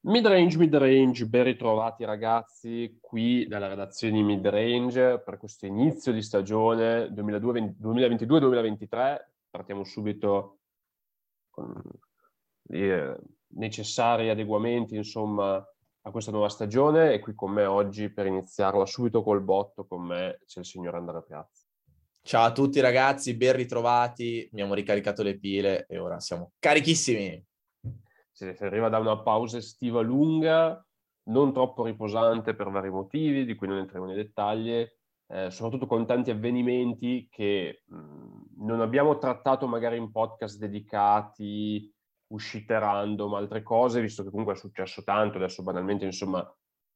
Midrange, midrange, ben ritrovati ragazzi qui dalla redazione di Midrange per questo inizio di stagione 2022-2023. Partiamo subito con i eh, necessari adeguamenti insomma a questa nuova stagione e qui con me oggi per iniziarla subito col botto con me c'è il signor Andrea Piazza. Ciao a tutti ragazzi, ben ritrovati, abbiamo ricaricato le pile e ora siamo carichissimi si arriva da una pausa estiva lunga, non troppo riposante per vari motivi, di cui non entriamo nei dettagli, eh, soprattutto con tanti avvenimenti che mh, non abbiamo trattato magari in podcast dedicati, uscite random, altre cose, visto che comunque è successo tanto, adesso banalmente insomma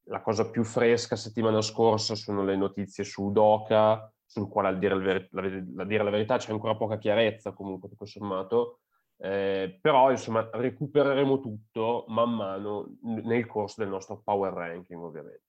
la cosa più fresca settimana scorsa sono le notizie su Udoca, sul quale a dire, ver- la, a dire la verità c'è ancora poca chiarezza comunque tutto sommato, eh, però insomma recupereremo tutto man mano nel corso del nostro power ranking ovviamente.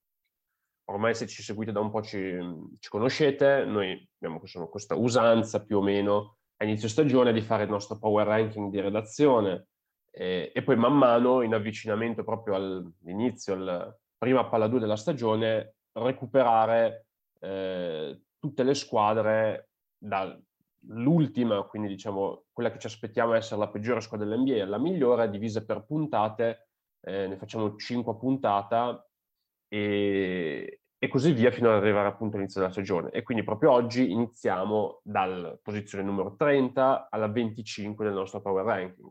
Ormai se ci seguite da un po' ci, ci conoscete, noi abbiamo questa, questa usanza più o meno a inizio stagione di fare il nostro power ranking di redazione eh, e poi man mano in avvicinamento proprio all'inizio, al prima palla 2 della stagione, recuperare eh, tutte le squadre dal, l'ultima, quindi diciamo quella che ci aspettiamo essere la peggiore squadra dell'NBA, la migliore, divisa per puntate, eh, ne facciamo 5 a puntata e, e, così via fino ad arrivare appunto all'inizio della stagione. E quindi proprio oggi iniziamo dalla posizione numero 30 alla 25 del nostro power ranking,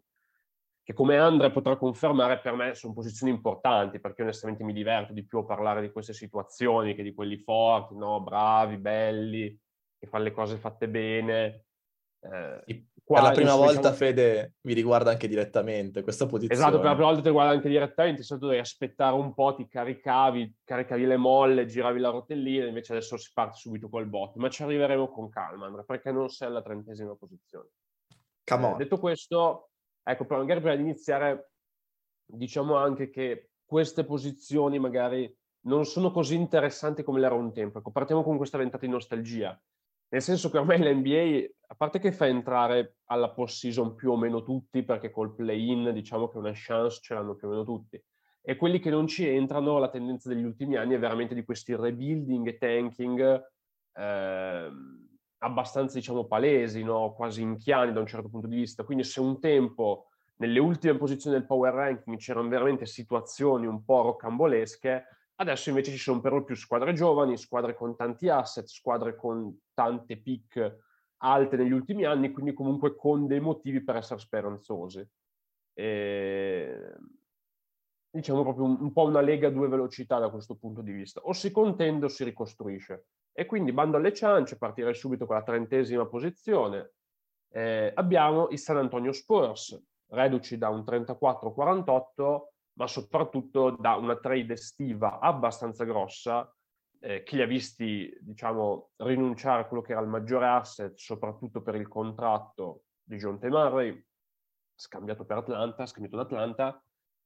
che come Andrea potrà confermare per me sono posizioni importanti, perché onestamente mi diverto di più a parlare di queste situazioni che di quelli forti, no? bravi, belli, che fanno le cose fatte bene. Eh, qua, per la prima volta, diciamo... Fede, mi riguarda anche direttamente questa posizione. Esatto, per la prima volta ti riguarda anche direttamente, di solito devi aspettare un po', ti caricavi, caricavi le molle, giravi la rotellina, invece adesso si parte subito col bot. Ma ci arriveremo con calma, Andrea, perché non sei alla trentesima posizione. Eh, detto questo, ecco, però magari prima di iniziare, diciamo anche che queste posizioni magari non sono così interessanti come l'era un tempo. Ecco, partiamo con questa ventata di nostalgia. Nel senso che ormai l'NBA, a parte che fa entrare alla post-season più o meno tutti, perché col play-in diciamo che una chance ce l'hanno più o meno tutti, e quelli che non ci entrano, la tendenza degli ultimi anni è veramente di questi rebuilding e tanking eh, abbastanza, diciamo, palesi, no? quasi inchiani da un certo punto di vista. Quindi se un tempo nelle ultime posizioni del power ranking c'erano veramente situazioni un po' rocambolesche, Adesso invece ci sono per lo più squadre giovani, squadre con tanti asset, squadre con tante pick alte negli ultimi anni, quindi comunque con dei motivi per essere speranzosi. E... Diciamo proprio un, un, po' una lega a due velocità da questo punto di vista. O si contende o si ricostruisce. E quindi bando alle ciance, partirei subito con la trentesima posizione. Eh, abbiamo i San Antonio Spurs, reduci da un 34-48 ma soprattutto da una trade estiva abbastanza grossa eh, che li ha visti, diciamo, rinunciare a quello che era il maggiore asset, soprattutto per il contratto di John T. Murray, scambiato per Atlanta, scambiato da Atlanta,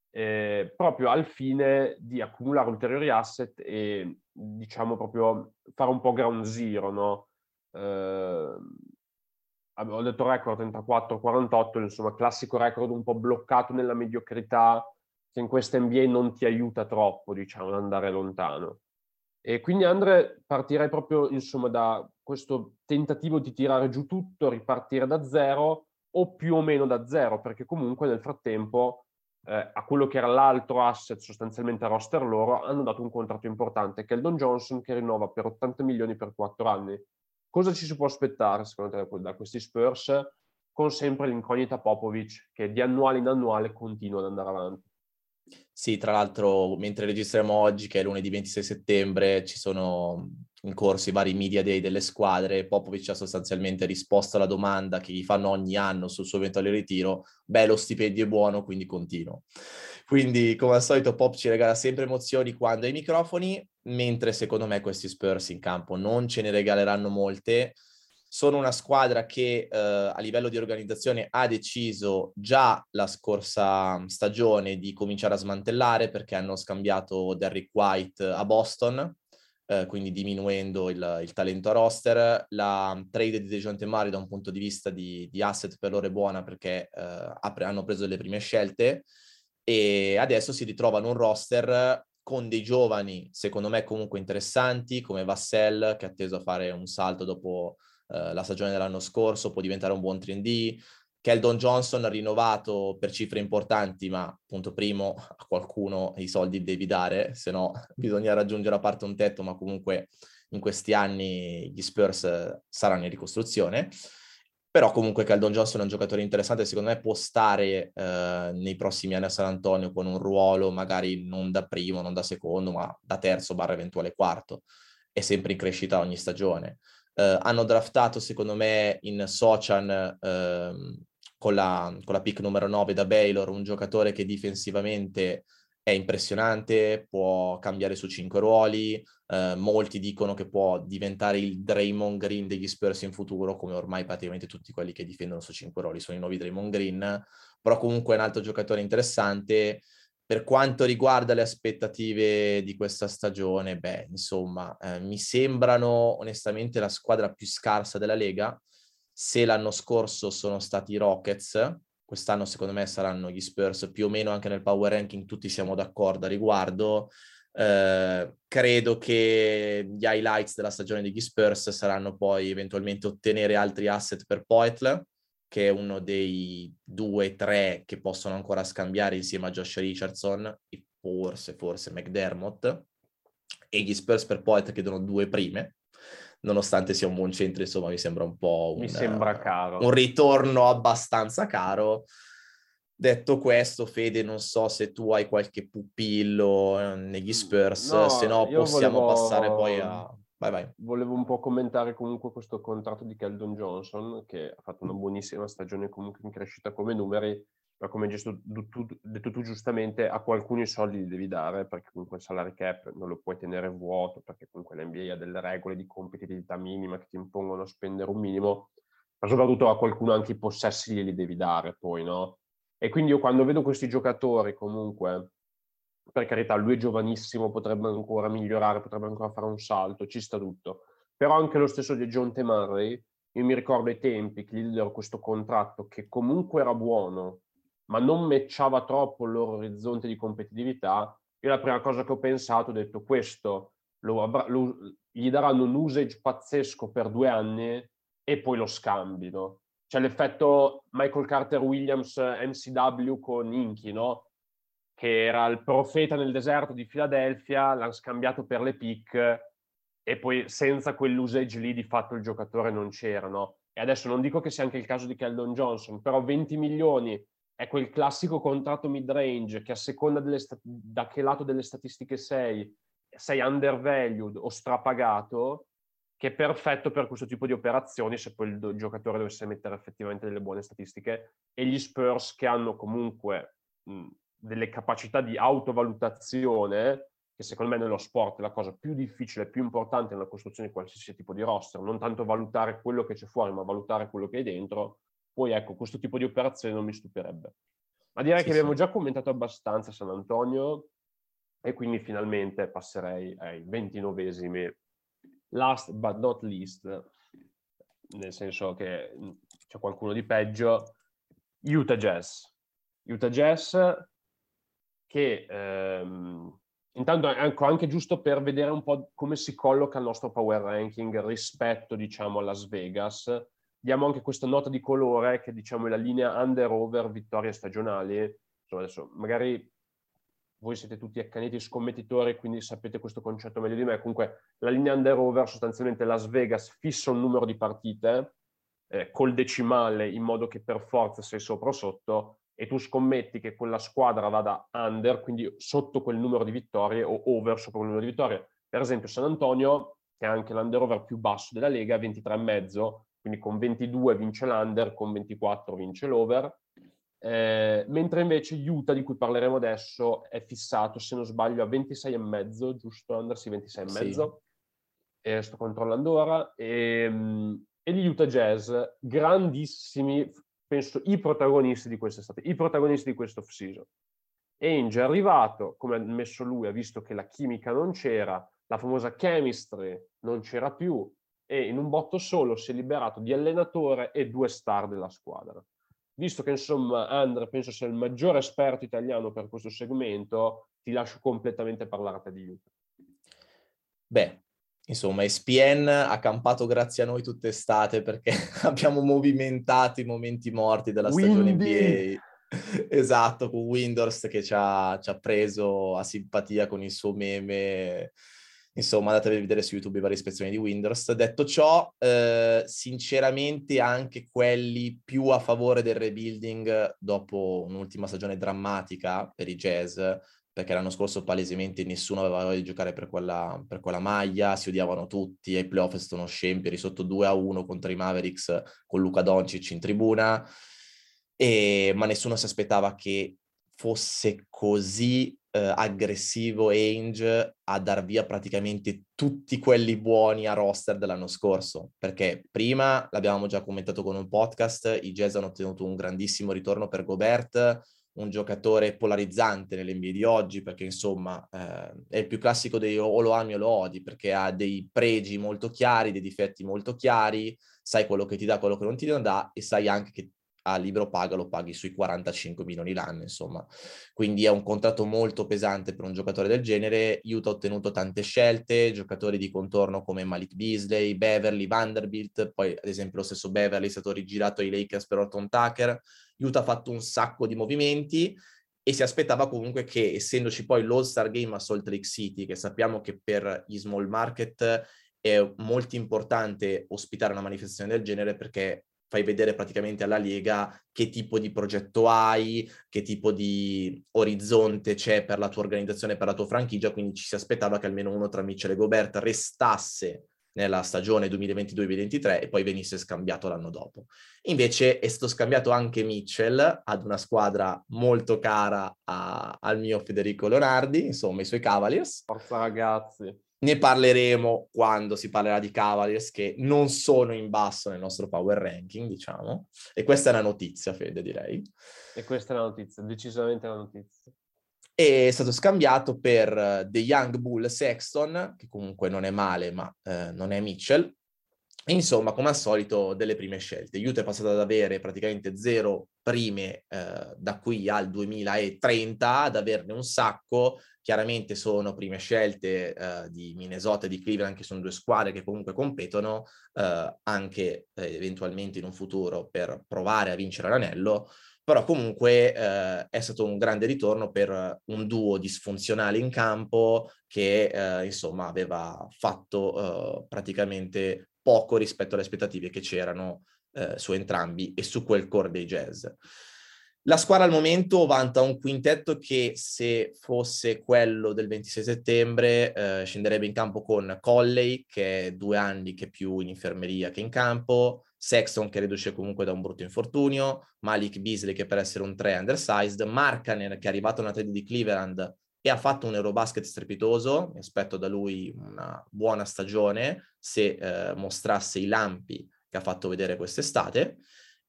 eh, proprio al fine di accumulare ulteriori asset e, diciamo, proprio fare un po' ground zero, no? Eh, ho detto record 34-48, insomma, classico record un po' bloccato nella mediocrità, che in questa NBA non ti aiuta troppo, diciamo, ad andare lontano. E quindi Andre partirei proprio, insomma, da questo tentativo di tirare giù tutto, ripartire da zero o più o meno da zero, perché comunque nel frattempo eh, a quello che era l'altro asset, sostanzialmente a roster loro, hanno dato un contratto importante, che è il Don Johnson, che rinnova per 80 milioni per 4 anni. Cosa ci si può aspettare, secondo te, da questi Spurs, con sempre l'incognita Popovic, che di annuale in annuale continua ad andare avanti? Sì, tra l'altro, mentre registriamo oggi, che è lunedì 26 settembre, ci sono in corso i vari media day delle squadre. Popovic ha sostanzialmente risposto alla domanda che gli fanno ogni anno sul suo eventuale ritiro. Beh, lo stipendio è buono, quindi continuo. Quindi, come al solito, Pop ci regala sempre emozioni quando ha i microfoni, mentre secondo me questi Spurs in campo non ce ne regaleranno molte sono una squadra che eh, a livello di organizzazione ha deciso già la scorsa stagione di cominciare a smantellare perché hanno scambiato Derrick White a Boston, eh, quindi diminuendo il, il, talento a roster. La trade di Dejounte Murray da un punto di vista di, di asset per loro è buona perché eh, hanno preso le prime scelte e adesso si ritrovano un roster con dei giovani, secondo me comunque interessanti, come Vassell, che è atteso a fare un salto dopo eh, la stagione dell'anno scorso, può diventare un buon 3D. Keldon Johnson rinnovato per cifre importanti, ma appunto primo a qualcuno i soldi devi dare, se no bisogna raggiungere a parte un tetto, ma comunque in questi anni gli Spurs saranno in ricostruzione. Però comunque Keldon Johnson è un giocatore interessante, secondo me può stare eh, nei prossimi anni a San Antonio con un ruolo magari non da primo, non da secondo, ma da terzo barra eventuale quarto. È sempre in crescita ogni stagione. Eh, hanno draftato secondo me in Sochan eh, con, la, con la pick numero 9 da Baylor un giocatore che difensivamente è impressionante, può cambiare su cinque ruoli, eh, molti dicono che può diventare il Draymond Green degli Spurs in futuro, come ormai praticamente tutti quelli che difendono su cinque ruoli sono i nuovi Draymond Green, però comunque è un altro giocatore interessante. Per quanto riguarda le aspettative di questa stagione, beh, insomma, eh, mi sembrano onestamente la squadra più scarsa della Lega. Se l'anno scorso sono stati i Rockets, quest'anno secondo me saranno gli Spurs più o meno anche nel power ranking, tutti siamo d'accordo a riguardo. Eh, credo che gli highlights della stagione degli Spurs saranno poi eventualmente ottenere altri asset per Poetl, che è uno dei due, tre che possono ancora scambiare insieme a Josh Richardson e forse, forse McDermott. E gli Spurs per Poet chiedono due prime, nonostante sia un buon centro, insomma, mi sembra un po' un, mi sembra caro. un ritorno abbastanza caro. Detto questo, Fede, non so se tu hai qualche pupillo eh, negli Spurs, no, se no possiamo volevo... passare poi a... Vai, vai. Volevo un po' commentare comunque questo contratto di Keldon Johnson, che ha fatto una buonissima stagione comunque in crescita come numeri, ma come hai detto tu giustamente, a qualcuno i soldi li devi dare, perché comunque il salary cap non lo puoi tenere vuoto, perché comunque l'NBA ha delle regole di competitività minima che ti impongono a spendere un minimo, ma soprattutto a qualcuno anche i possessi glieli devi dare poi, no? E quindi io quando vedo questi giocatori comunque, per carità, lui è giovanissimo, potrebbe ancora migliorare, potrebbe ancora fare un salto, ci sta tutto. Però anche lo stesso di John T. Murray, io mi ricordo ai tempi che gli diedero questo contratto che comunque era buono, ma non matchava troppo il loro orizzonte di competitività, io la prima cosa che ho pensato, ho detto questo, lo, lo, gli daranno un usage pazzesco per due anni e poi lo scambino. C'è l'effetto Michael Carter Williams MCW con Inky, no? Che era il profeta nel deserto di Filadelfia, l'hanno scambiato per le pick e poi senza quell'usage lì di fatto il giocatore non c'era, no? E adesso non dico che sia anche il caso di Keldon Johnson, però 20 milioni è quel classico contratto mid-range che a seconda sta- da che lato delle statistiche sei, sei undervalued o strapagato, che è perfetto per questo tipo di operazioni se poi il giocatore dovesse mettere effettivamente delle buone statistiche e gli Spurs che hanno comunque mh, delle capacità di autovalutazione che secondo me nello sport è la cosa più difficile e più importante nella costruzione di qualsiasi tipo di roster, non tanto valutare quello che c'è fuori, ma valutare quello che è dentro, poi ecco, questo tipo di operazione non mi stupirebbe. Ma direi sì, che sì. abbiamo già commentato abbastanza San Antonio e quindi finalmente passerei ai ventinovesimi. Last but not least, nel senso che c'è qualcuno di peggio, Utah Jazz. Utah Jazz che ehm, intanto è anche giusto per vedere un po' come si colloca il nostro power ranking rispetto, diciamo, a Las Vegas diamo anche questa nota di colore che diciamo è la linea under-over vittorie stagionali. Insomma, adesso magari voi siete tutti accaniti scommettitori, quindi sapete questo concetto meglio di me. Comunque la linea under-over sostanzialmente Las Vegas fissa un numero di partite eh, col decimale in modo che per forza sei sopra o sotto e tu scommetti che quella squadra vada under, quindi sotto quel numero di vittorie o over sopra quel numero di vittorie. Per esempio San Antonio, che è anche l'under-over più basso della Lega, 23,5, quindi con 22 vince l'under, con 24 vince l'over, eh, mentre invece Utah, di cui parleremo adesso, è fissato, se non sbaglio, a 26,5, giusto Under? Sì, 26,5. Sì. E sto controllando ora. E, ehm, e gli Utah Jazz, grandissimi, penso, i protagonisti di quest'estate, i protagonisti di questo off-season. Ainge è arrivato, come ha messo lui, ha visto che la chimica non c'era, la famosa chemistry non c'era più, e in un botto solo si è liberato di allenatore e due star della squadra. visto che insomma Andre penso sia il maggiore esperto italiano per questo segmento, ti lascio completamente parlare di Utah. Beh, insomma, ESPN ha campato grazie a noi tutta estate perché abbiamo movimentato i momenti morti della stagione Windy. NBA. esatto, con Windows che ci ha, ci ha preso a simpatia con il suo meme Insomma, andatevi a vedere su YouTube le varie ispezioni di Windows. Detto ciò, eh, sinceramente anche quelli più a favore del rebuilding dopo un'ultima stagione drammatica per i Jazz, perché l'anno scorso palesemente nessuno aveva voglia di giocare per quella, per quella maglia, si odiavano tutti, ai playoff è stato uno scempio, sotto 2 a 1 contro i Mavericks con Luca Doncic in tribuna, e, ma nessuno si aspettava che fosse così eh, aggressivo Ainge a dar via praticamente tutti quelli buoni a roster dell'anno scorso, perché prima l'abbiamo già commentato con un podcast, i Jazz hanno ottenuto un grandissimo ritorno per Gobert, un giocatore polarizzante nell'NBA di oggi, perché insomma eh, è il più classico dei o lo ami o lo odi, perché ha dei pregi molto chiari, dei difetti molto chiari, sai quello che ti dà, quello che non ti dà e sai anche che a libro paga lo paghi sui 45 milioni l'anno, insomma. Quindi è un contratto molto pesante per un giocatore del genere. Utah ha ottenuto tante scelte, giocatori di contorno come Malik Beasley, Beverly, Vanderbilt, poi ad esempio lo stesso Beverly è stato rigirato ai Lakers per Orton Tucker. Utah ha fatto un sacco di movimenti e si aspettava comunque che, essendoci poi l'All-Star Game a Salt Lake City, che sappiamo che per gli small market è molto importante ospitare una manifestazione del genere perché fai vedere praticamente alla Lega che tipo di progetto hai, che tipo di orizzonte c'è per la tua organizzazione, per la tua franchigia, quindi ci si aspettava che almeno uno tra Mitchell e Gobert restasse nella stagione 2022-2023 e poi venisse scambiato l'anno dopo. Invece è stato scambiato anche Mitchell ad una squadra molto cara a, al mio Federico Leonardi, insomma i suoi Cavaliers. Forza ragazzi. Ne parleremo quando si parlerà di Cavaliers che non sono in basso nel nostro power ranking, diciamo. E questa è la notizia, Fede, direi. E questa è la notizia, decisamente la notizia. E è stato scambiato per uh, The Young Bull Sexton, che comunque non è male, ma uh, non è Mitchell. Insomma, come al solito, delle prime scelte. Utah è passato ad avere praticamente zero prime eh, da qui al 2030, ad averne un sacco. Chiaramente sono prime scelte eh, di Minnesota e di Cleveland, che sono due squadre che comunque competono eh, anche eh, eventualmente in un futuro per provare a vincere l'anello. Però comunque eh, è stato un grande ritorno per un duo disfunzionale in campo che eh, insomma aveva fatto praticamente poco rispetto alle aspettative che c'erano eh, su entrambi e su quel core dei jazz. La squadra al momento vanta un quintetto che se fosse quello del 26 settembre eh, scenderebbe in campo con Colley che è due anni che più in infermeria che in campo, Sexton che riduce comunque da un brutto infortunio, Malik Beasley che per essere un 3 undersized, Markanen che è arrivato una trade di Cleveland e ha fatto un Eurobasket strepitoso, mi aspetto da lui una buona stagione se eh, mostrasse i lampi che ha fatto vedere quest'estate,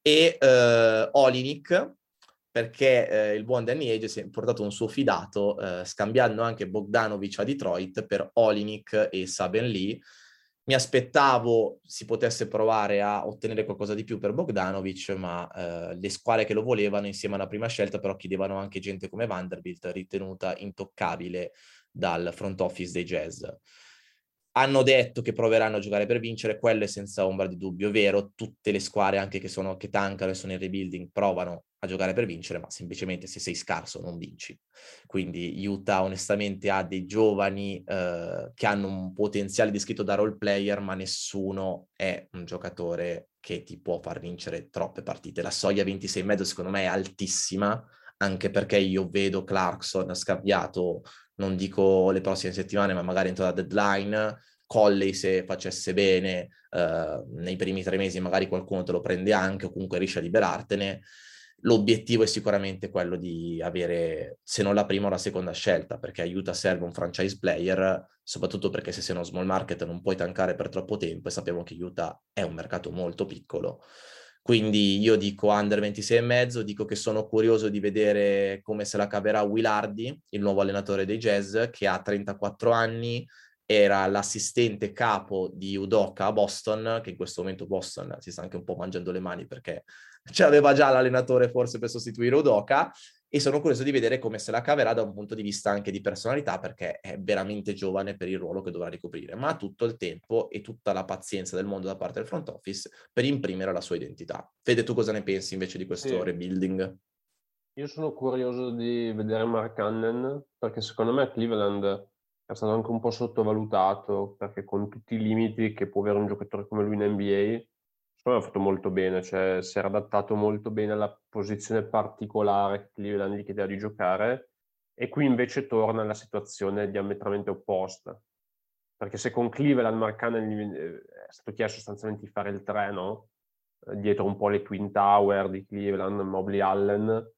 e eh, Olinik, perché eh, il buon Danny Age si è portato un suo fidato, eh, scambiando anche Bogdanovic a Detroit per Olinik e Saben Lee, mi aspettavo si potesse provare a ottenere qualcosa di più per Bogdanovic, ma eh, le squadre che lo volevano insieme alla prima scelta però chiedevano anche gente come Vanderbilt, ritenuta intoccabile dal front office dei Jazz. Hanno detto che proveranno a giocare per vincere, quello è senza ombra di dubbio, vero, tutte le squadre anche che, sono, che tankano e sono in rebuilding provano a giocare per vincere, ma semplicemente se sei scarso non vinci. Quindi Utah onestamente ha dei giovani eh, che hanno un potenziale descritto da role player, ma nessuno è un giocatore che ti può far vincere troppe partite. La soglia 26,5 secondo me è altissima, anche perché io vedo Clarkson scambiato, non dico le prossime settimane, ma magari entro la deadline, Colley se facesse bene eh, nei primi tre mesi magari qualcuno te lo prende anche o comunque riesce a liberartene l'obiettivo è sicuramente quello di avere, se non la prima o la seconda scelta, perché aiuta serve un franchise player, soprattutto perché se sei uno small market non puoi tankare per troppo tempo e sappiamo che Utah è un mercato molto piccolo. Quindi io dico under 26 e mezzo, dico che sono curioso di vedere come se la caverà Willardi, il nuovo allenatore dei Jazz, che ha 34 anni, era l'assistente capo di Udoka a Boston, che in questo momento Boston si sta anche un po' mangiando le mani perché ce l'aveva già l'allenatore forse per sostituire Udoka e sono curioso di vedere come se la caverà da un punto di vista anche di personalità perché è veramente giovane per il ruolo che dovrà ricoprire, ma ha tutto il tempo e tutta la pazienza del mondo da parte del front office per imprimere la sua identità. Fede, tu cosa ne pensi invece di questo sì. rebuilding? Io sono curioso di vedere Mark Cannon perché secondo me Cleveland è stato anche un po' sottovalutato perché con tutti i limiti che può avere un giocatore come lui in NBA secondo me ha fatto molto bene, cioè si era adattato molto bene alla posizione particolare che Cleveland gli chiedeva di giocare e qui invece torna alla situazione diametralmente opposta. Perché se con Cleveland Marcanen eh, è stato chiesto sostanzialmente di fare il treno, eh, dietro un po' le Twin Tower di Cleveland, Mobley Allen,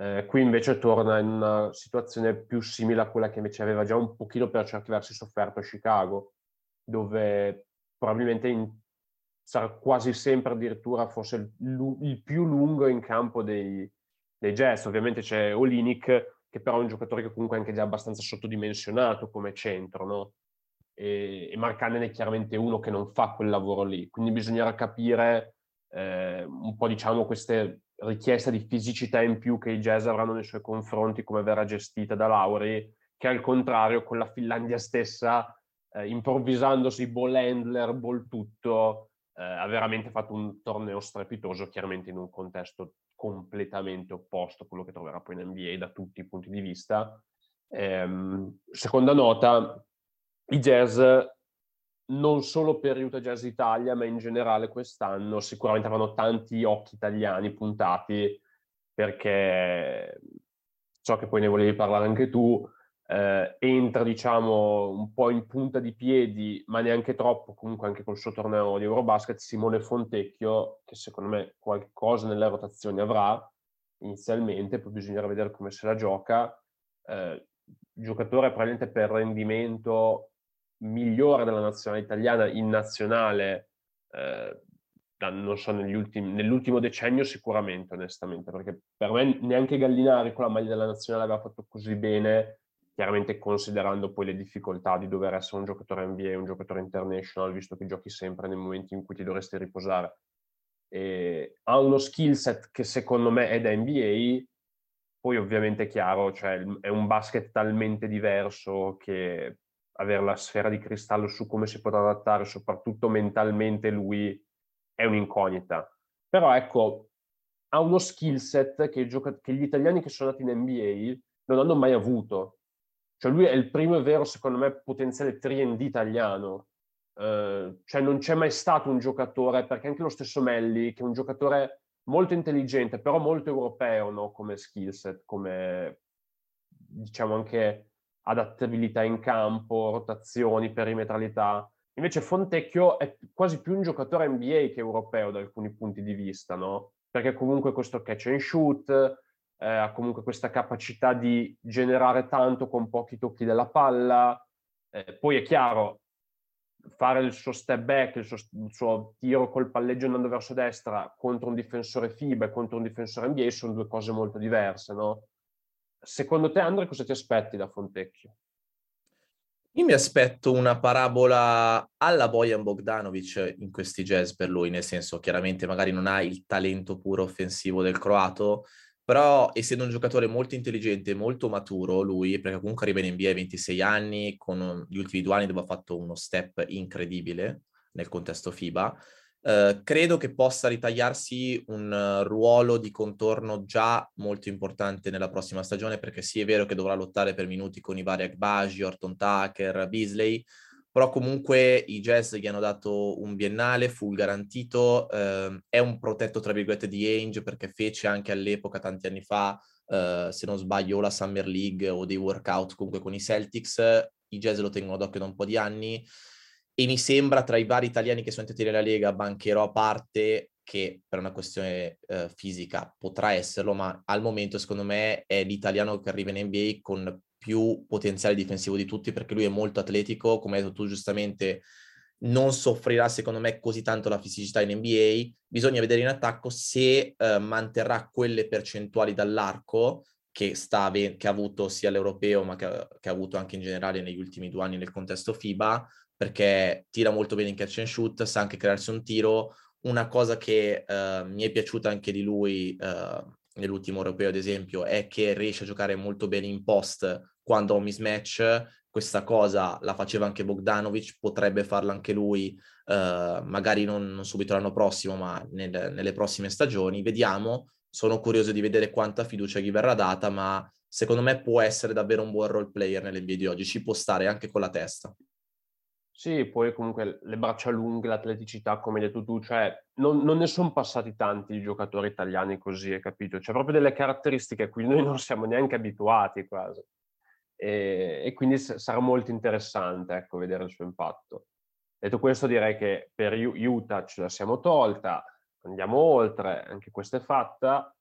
eh, qui invece torna in una situazione più simile a quella che invece aveva già un pochino per certi versi sofferto a Chicago, dove probabilmente in sarà quasi sempre addirittura forse il, il più lungo in campo dei, dei Jazz. Ovviamente c'è Olinic, che però è un giocatore che comunque è anche già abbastanza sottodimensionato come centro, no? E, e Mark Cannon è chiaramente uno che non fa quel lavoro lì, quindi bisognerà capire eh, un po' diciamo queste richieste di fisicità in più che i Jazz avranno nei suoi confronti, come verrà gestita da Lauri, che al contrario con la Finlandia stessa, eh, improvvisandosi ball handler, ball tutto, eh, ha veramente fatto un torneo strepitoso, chiaramente in un contesto completamente opposto a quello che troverà poi in NBA da tutti i punti di vista. Ehm, seconda nota, i jazz non solo per Utah Jazz Italia, ma in generale quest'anno sicuramente avranno tanti occhi italiani puntati perché so che poi ne volevi parlare anche tu, eh, entra diciamo un po' in punta di piedi, ma neanche troppo, comunque anche col suo torneo di Eurobasket, Simone Fontecchio, che secondo me qualcosa nelle rotazioni avrà inizialmente, poi bisognerà vedere come se la gioca. Eh, giocatore probabilmente per rendimento migliore della nazionale italiana in nazionale, eh, non so, ultimi, nell'ultimo decennio sicuramente, onestamente, perché per me neanche Gallinari con la maglia della nazionale aveva fatto così bene chiaramente considerando poi le difficoltà di dover essere un giocatore NBA, un giocatore international, visto che giochi sempre nei momenti in cui ti dovresti riposare. E ha uno skill set che secondo me è da NBA, poi ovviamente è chiaro, cioè è un basket talmente diverso che avere la sfera di cristallo su come si potrà adattare, soprattutto mentalmente, lui è un'incognita. Però ecco, ha uno skill set che, gioca- che gli italiani che sono andati in NBA non hanno mai avuto. Cioè lui è il primo vero, secondo me, potenziale 3D italiano. Uh, cioè non c'è mai stato un giocatore, perché anche lo stesso Melli, che è un giocatore molto intelligente, però molto europeo no? come skill set, come diciamo anche adattabilità in campo, rotazioni, perimetralità. Invece Fontecchio è quasi più un giocatore NBA che europeo da alcuni punti di vista, no? Perché comunque questo catch and shoot, eh, ha comunque questa capacità di generare tanto con pochi tocchi della palla. Eh, poi è chiaro, fare il suo step back, il suo, il suo, tiro col palleggio andando verso destra contro un difensore FIBA e contro un difensore NBA sono due cose molto diverse, no? Secondo te, Andre, cosa ti aspetti da Fontecchio? Io mi aspetto una parabola alla Bojan Bogdanovic in questi jazz per lui, nel senso chiaramente magari non ha il talento puro offensivo del croato, però essendo un giocatore molto intelligente, molto maturo lui, perché comunque arriva in NBA a 26 anni, con gli ultimi due anni dove ha fatto uno step incredibile nel contesto FIBA, eh, credo che possa ritagliarsi un ruolo di contorno già molto importante nella prossima stagione, perché sì è vero che dovrà lottare per minuti con i vari Agbaji, Orton Tucker, Beasley, però comunque i Jazz gli hanno dato un biennale, full garantito, eh, è un protetto tra virgolette di Ainge perché fece anche all'epoca, tanti anni fa, eh, se non sbaglio, la Summer League o dei workout comunque con i Celtics, i Jazz lo tengono d'occhio da un po' di anni e mi sembra tra i vari italiani che sono entrati nella Lega, bancherò a parte, che per una questione eh, fisica potrà esserlo, ma al momento secondo me è l'italiano che arriva in NBA con più potenziale difensivo di tutti perché lui è molto atletico, come hai detto tu giustamente, non soffrirà secondo me così tanto la fisicità in NBA, bisogna vedere in attacco se eh, manterrà quelle percentuali dall'arco che, sta che ha avuto sia all'europeo ma che, che ha avuto anche in generale negli ultimi due anni nel contesto FIBA, perché tira molto bene in catch and shoot, sa anche crearsi un tiro, una cosa che uh, mi è piaciuta anche di lui uh, nell'ultimo europeo, ad esempio, è che riesce a giocare molto bene in post quando ha un mismatch. Questa cosa la faceva anche Bogdanovic, potrebbe farla anche lui, uh, magari non, non, subito l'anno prossimo, ma nel, nelle prossime stagioni. Vediamo. Sono curioso di vedere quanta fiducia gli verrà data, ma secondo me può essere davvero un buon role player nell'NBA di oggi. Ci può stare anche con la testa. Sì, poi comunque le braccia lunghe, l'atleticità, come hai detto tu, cioè non, non ne sono passati tanti di giocatori italiani così, hai capito? C'è proprio delle caratteristiche a cui noi non siamo neanche abituati quasi. E, e quindi sarà molto interessante, ecco, vedere il suo impatto. Detto questo, direi che per Utah ce la siamo tolta, andiamo oltre, anche questa è fatta,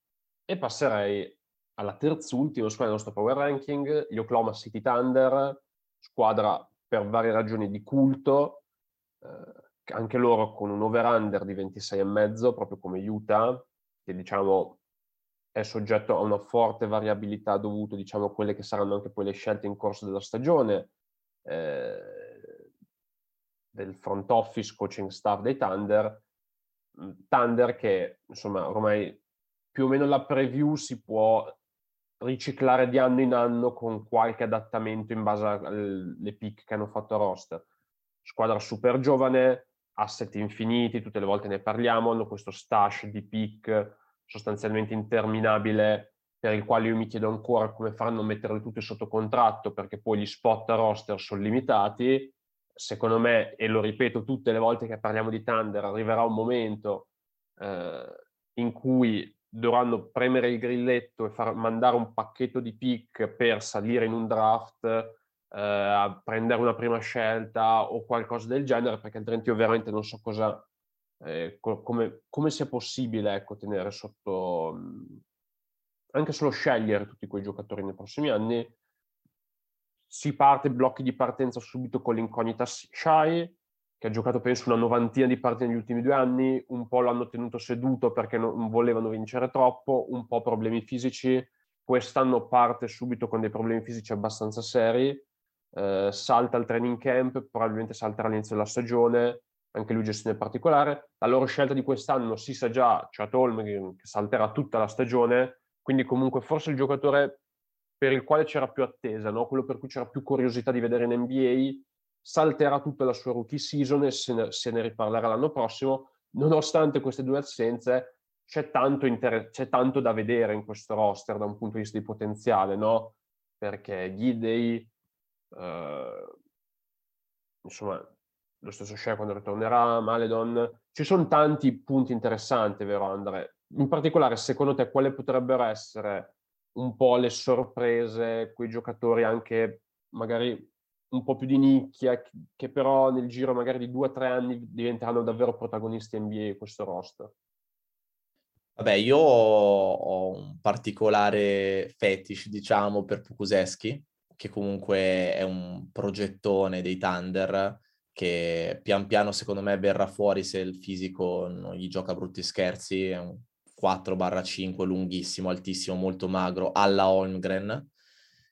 e passerei alla terzultima squadra del nostro power ranking, gli Oklahoma City Thunder, squadra per varie ragioni di culto, eh, anche loro con un over-under di 26,5, proprio come Utah, che diciamo è soggetto a una forte variabilità dovuto diciamo, a quelle che saranno anche poi le scelte in corso della stagione, eh, del front office, coaching staff dei Thunder, mm, Thunder che insomma ormai più o meno la preview si può riciclare di anno in anno con qualche adattamento in base alle pick che hanno fatto a roster. Squadra super giovane, asset infiniti, tutte le volte ne parliamo, hanno questo stash di pick sostanzialmente interminabile per il quale io mi chiedo ancora come faranno a metterle tutte sotto contratto perché poi gli spot a roster sono limitati. Secondo me, e lo ripeto tutte le volte che parliamo di Thunder, arriverà un momento eh, in cui dovranno premere il grilletto e far mandare un pacchetto di pick per salire in un draft, eh, prendere una prima scelta o qualcosa del genere, perché altrimenti io veramente non so cosa, eh, co- come, come, sia possibile ecco, tenere sotto, anche solo scegliere tutti quei giocatori nei prossimi anni. Si parte blocchi di partenza subito con l'incognita Shy, che ha giocato penso una novantina di partite negli ultimi due anni, un po' l'hanno tenuto seduto perché non volevano vincere troppo, un po' problemi fisici, quest'anno parte subito con dei problemi fisici abbastanza seri, eh, salta al training camp, probabilmente salterà all'inizio della stagione, anche lui gestione particolare. La loro scelta di quest'anno si sa già, Chat Holm che salterà tutta la stagione, quindi comunque forse il giocatore per il quale c'era più attesa, no? quello per cui c'era più curiosità di vedere in NBA, salterà tutta la sua rookie season e se ne, se ne riparlerà l'anno prossimo. Nonostante queste due assenze, c'è tanto, inter- c'è tanto, da vedere in questo roster da un punto di vista di potenziale, no? Perché Gidey, eh, insomma, lo stesso Shea quando ritornerà, Maledon, ci sono tanti punti interessanti, vero Andre? In particolare, secondo te, quali potrebbero essere un po' le sorprese, quei giocatori anche magari un po' più di nicchia, che però nel giro magari di due o tre anni diventeranno davvero protagonisti NBA questo roster? Vabbè, io ho un particolare fetish, diciamo, per Pukuseschi, che comunque è un progettone dei Thunder, che pian piano secondo me verrà fuori se il fisico non gli gioca brutti scherzi, è un 4-5 lunghissimo, altissimo, molto magro, alla Holmgren,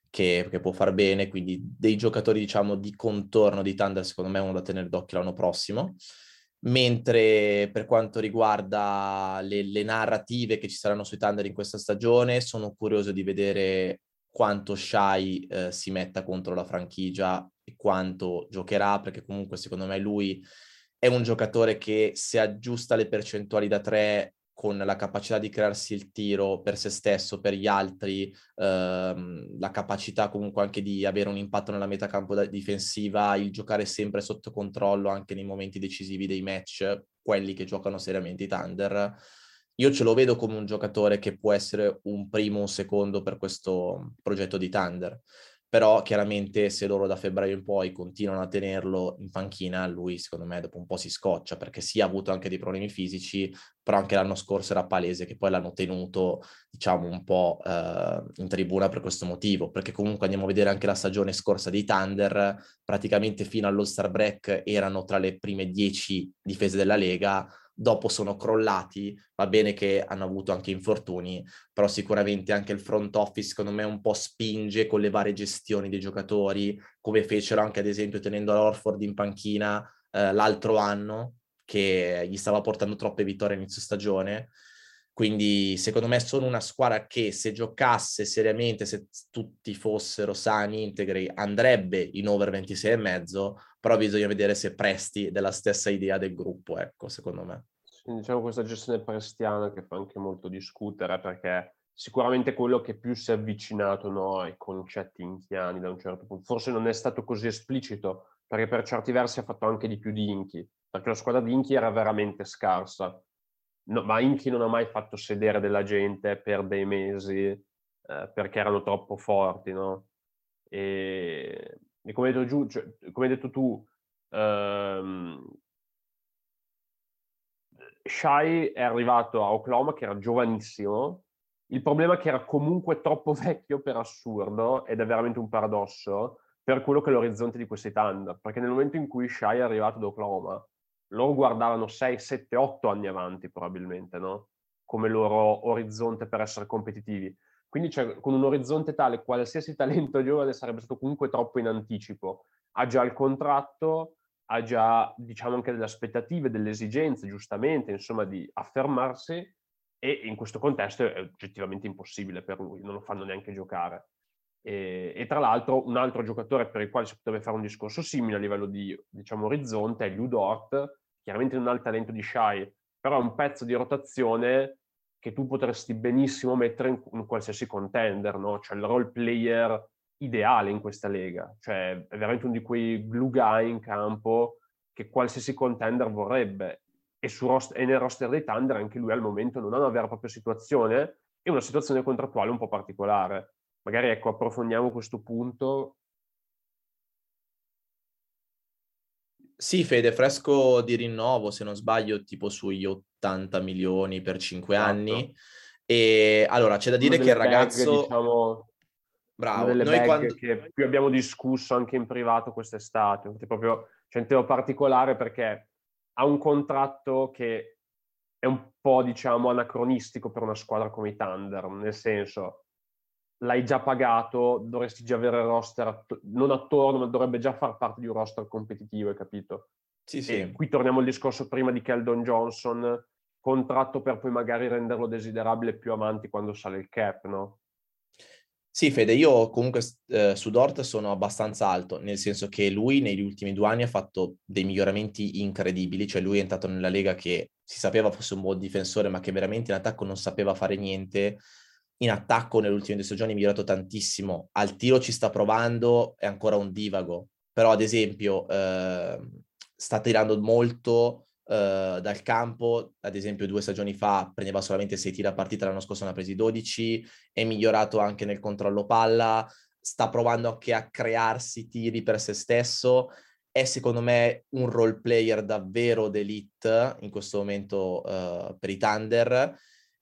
che, che, può far bene, quindi dei giocatori diciamo di contorno di Thunder secondo me è uno da tenere d'occhio l'anno prossimo. Mentre per quanto riguarda le, le narrative che ci saranno sui Thunder in questa stagione, sono curioso di vedere quanto Shai eh, si metta contro la franchigia quanto giocherà, perché comunque secondo me lui è un giocatore che se aggiusta le percentuali da tre con la capacità di crearsi il tiro per se stesso, per gli altri, ehm, la capacità comunque anche di avere un impatto nella metacampo difensiva, il giocare sempre sotto controllo anche nei momenti decisivi dei match, quelli che giocano seriamente i Thunder. Io ce lo vedo come un giocatore che può essere un primo un secondo per questo progetto di Thunder però chiaramente se loro da febbraio in poi continuano a tenerlo in panchina, lui secondo me dopo un po' si scoccia, perché sì ha avuto anche dei problemi fisici, però anche l'anno scorso era palese che poi l'hanno tenuto, diciamo, un po' eh, in tribuna per questo motivo, perché comunque andiamo a vedere anche la stagione scorsa dei Thunder, praticamente fino all'All-Star Break erano tra le prime dieci difese della Lega, dopo sono crollati, va bene che hanno avuto anche infortuni, però sicuramente anche il front office secondo me un po' spinge con le varie gestioni dei giocatori, come fecero anche ad esempio tenendo l'Orford in panchina eh, l'altro anno, che gli stava portando troppe vittorie inizio stagione. Quindi secondo me sono una squadra che se giocasse seriamente, se tutti fossero sani, integri, andrebbe in over 26 e mezzo, però bisogna vedere se presti della stessa idea del gruppo, ecco, secondo me. diciamo questa gestione prestiana che fa anche molto discutere perché sicuramente quello che più si è avvicinato no, ai concetti inchiani da un certo punto. Forse non è stato così esplicito, perché per certi versi ha fatto anche di più di Inchi, perché la squadra di Inchi era veramente scarsa. No, ma Inchi non ha mai fatto sedere della gente per dei mesi eh, perché erano troppo forti, no? E, e come, hai detto, giù, cioè, come hai detto tu, ehm, Shai è arrivato a Oklahoma che era giovanissimo, il problema è che era comunque troppo vecchio per assurdo, ed è veramente un paradosso, per quello che è l'orizzonte di questi Thunder, perché nel momento in cui Shai è arrivato ad Oklahoma, loro guardavano 6, 7, 8 anni avanti probabilmente, no? Come loro orizzonte per essere competitivi. Quindi cioè, con un orizzonte tale, qualsiasi talento giovane sarebbe stato comunque troppo in anticipo. Ha già il contratto, ha già, diciamo, anche delle aspettative, delle esigenze, giustamente, insomma, di affermarsi e in questo contesto è oggettivamente impossibile per lui, non lo fanno neanche giocare. E, e, tra l'altro un altro giocatore per il quale si potrebbe fare un discorso simile a livello di diciamo, orizzonte è Ludort, chiaramente non ha il talento di Shai, però è un pezzo di rotazione che tu potresti benissimo mettere in, in qualsiasi contender, no? Cioè il role player ideale in questa lega, cioè è veramente uno di quei glue guy in campo che qualsiasi contender vorrebbe e, roster, e nel roster dei Thunder anche lui al momento non ha una vera e propria situazione e una situazione contrattuale un po' particolare. Magari ecco, approfondiamo questo punto. Sì, Fede, fresco di rinnovo, se non sbaglio, tipo sugli 80 milioni per 5 esatto. anni. E allora c'è da dire che il ragazzo... Bag, diciamo, Bravo, noi quando... che più abbiamo discusso anche in privato quest'estate, proprio c'è un tema particolare perché ha un contratto che è un po', diciamo, anacronistico per una squadra come i Thunder, nel senso, l'hai già pagato, dovresti già avere il roster, non attorno, ma dovrebbe già far parte di un roster competitivo, hai capito? Sì, sì. E qui torniamo al discorso prima di Keldon Johnson, contratto per poi magari renderlo desiderabile più avanti quando sale il cap, no? Sì, Fede, io comunque eh, su Dort sono abbastanza alto, nel senso che lui negli ultimi due anni ha fatto dei miglioramenti incredibili, cioè lui è entrato nella Lega che si sapeva fosse un buon difensore, ma che veramente in attacco non sapeva fare niente. In attacco nelle ultime due stagioni è migliorato tantissimo, al tiro ci sta provando, è ancora un divago, però ad esempio eh, sta tirando molto uh, dal campo, ad esempio due stagioni fa prendeva solamente 6 tiri a partita, l'anno scorso ne ha presi 12, è migliorato anche nel controllo palla, sta provando anche a crearsi tiri per se stesso, è secondo me un role player davvero d'elite in questo momento uh, per i Thunder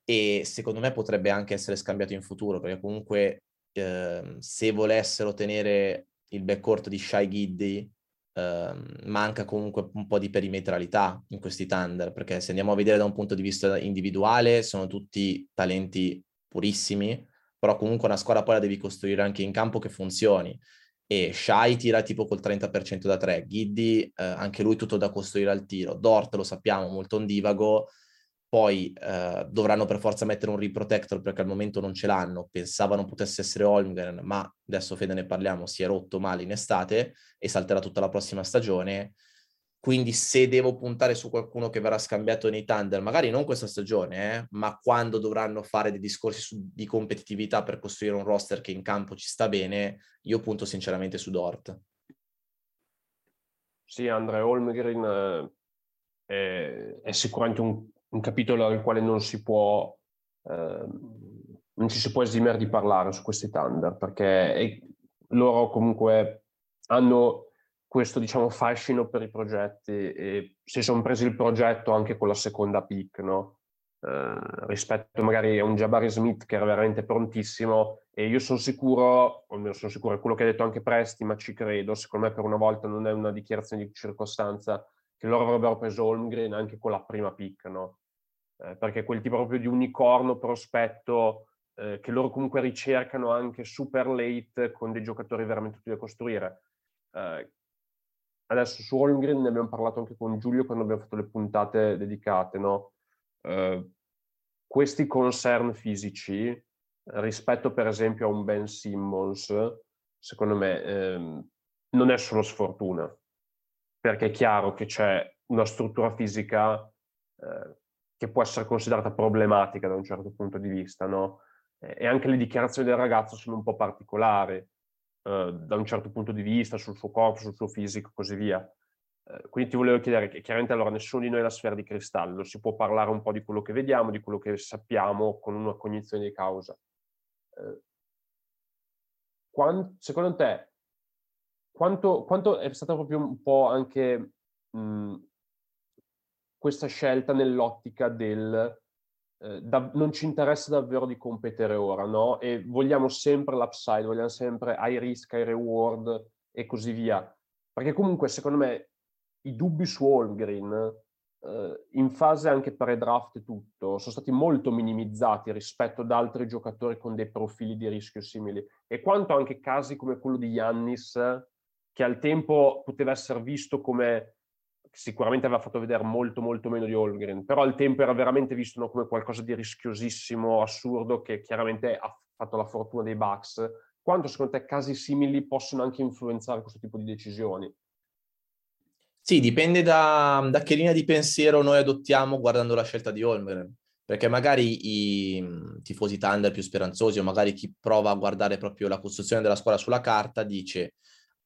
e secondo me potrebbe anche essere scambiato in futuro perché comunque uh, se volessero tenere il backcourt di Shy Giddy Ehm, manca comunque un po' di perimetralità in questi Thunder, perché se andiamo a vedere da un punto di vista individuale sono tutti talenti purissimi, però comunque una squadra poi la devi costruire anche in campo che funzioni. E Shai tira tipo col 30% da 3, Giddy eh, anche lui tutto da costruire al tiro, Dort lo sappiamo molto ondivago, poi eh, dovranno per forza mettere un reprotector perché al momento non ce l'hanno, pensavano potesse essere Holmgren, ma adesso Fede ne parliamo, si è rotto male in estate e salterà tutta la prossima stagione, quindi se devo puntare su qualcuno che verrà scambiato nei Thunder, magari non questa stagione, eh, ma quando dovranno fare dei discorsi su, di competitività per costruire un roster che in campo ci sta bene, io punto sinceramente su Dort. Sì, Andrea Holmgren eh, è sicuramente un un capitolo al quale non si può, eh, non ci si può esimere di parlare su questi Thunder, perché loro comunque hanno questo diciamo fascino per i progetti e si sono presi il progetto anche con la seconda pick, no? Eh, rispetto magari a un Jabari Smith che era veramente prontissimo e io sono sicuro, o almeno sono sicuro, è quello che ha detto anche Presti, ma ci credo, secondo me per una volta non è una dichiarazione di circostanza, che loro avrebbero preso Holmgren anche con la prima pick, no? Eh, perché quel tipo proprio di unicorno prospetto eh, che loro comunque ricercano anche super late con dei giocatori veramente tutti da costruire. Eh, adesso su Holmgren ne abbiamo parlato anche con Giulio quando abbiamo fatto le puntate dedicate, no? Uh, questi concern fisici rispetto per esempio a un Ben Simmons, secondo me ehm, non è solo sfortuna, perché è chiaro che c'è una struttura fisica eh, che può essere considerata problematica da un certo punto di vista, no? E anche le dichiarazioni del ragazzo sono un po' particolari eh, da un certo punto di vista, sul suo corpo, sul suo fisico e così via. Eh, quindi ti volevo chiedere che chiaramente allora nessuno di noi è la sfera di cristallo, si può parlare un po' di quello che vediamo, di quello che sappiamo con una cognizione di causa. Eh, quant, secondo te, quanto, quanto, è stata proprio un po' anche mh, questa scelta nell'ottica del eh, da, non ci interessa davvero di competere ora, no? E vogliamo sempre l'upside, vogliamo sempre high risk, high reward e così via. Perché comunque, secondo me, i dubbi su Holmgren eh, in fase anche pre-draft e tutto, sono stati molto minimizzati rispetto ad altri giocatori con dei profili di rischio simili. E quanto anche casi come quello di Yannis, che al tempo poteva essere visto come sicuramente aveva fatto vedere molto molto meno di Holmgren, però al tempo era veramente visto no, come qualcosa di rischiosissimo, assurdo, che chiaramente ha fatto la fortuna dei Bucks. Quanto secondo te casi simili possono anche influenzare questo tipo di decisioni? Sì, dipende da, da che linea di pensiero noi adottiamo guardando la scelta di Holmgren, perché magari i tifosi Thunder più speranzosi o magari chi prova a guardare proprio la costruzione della squadra sulla carta dice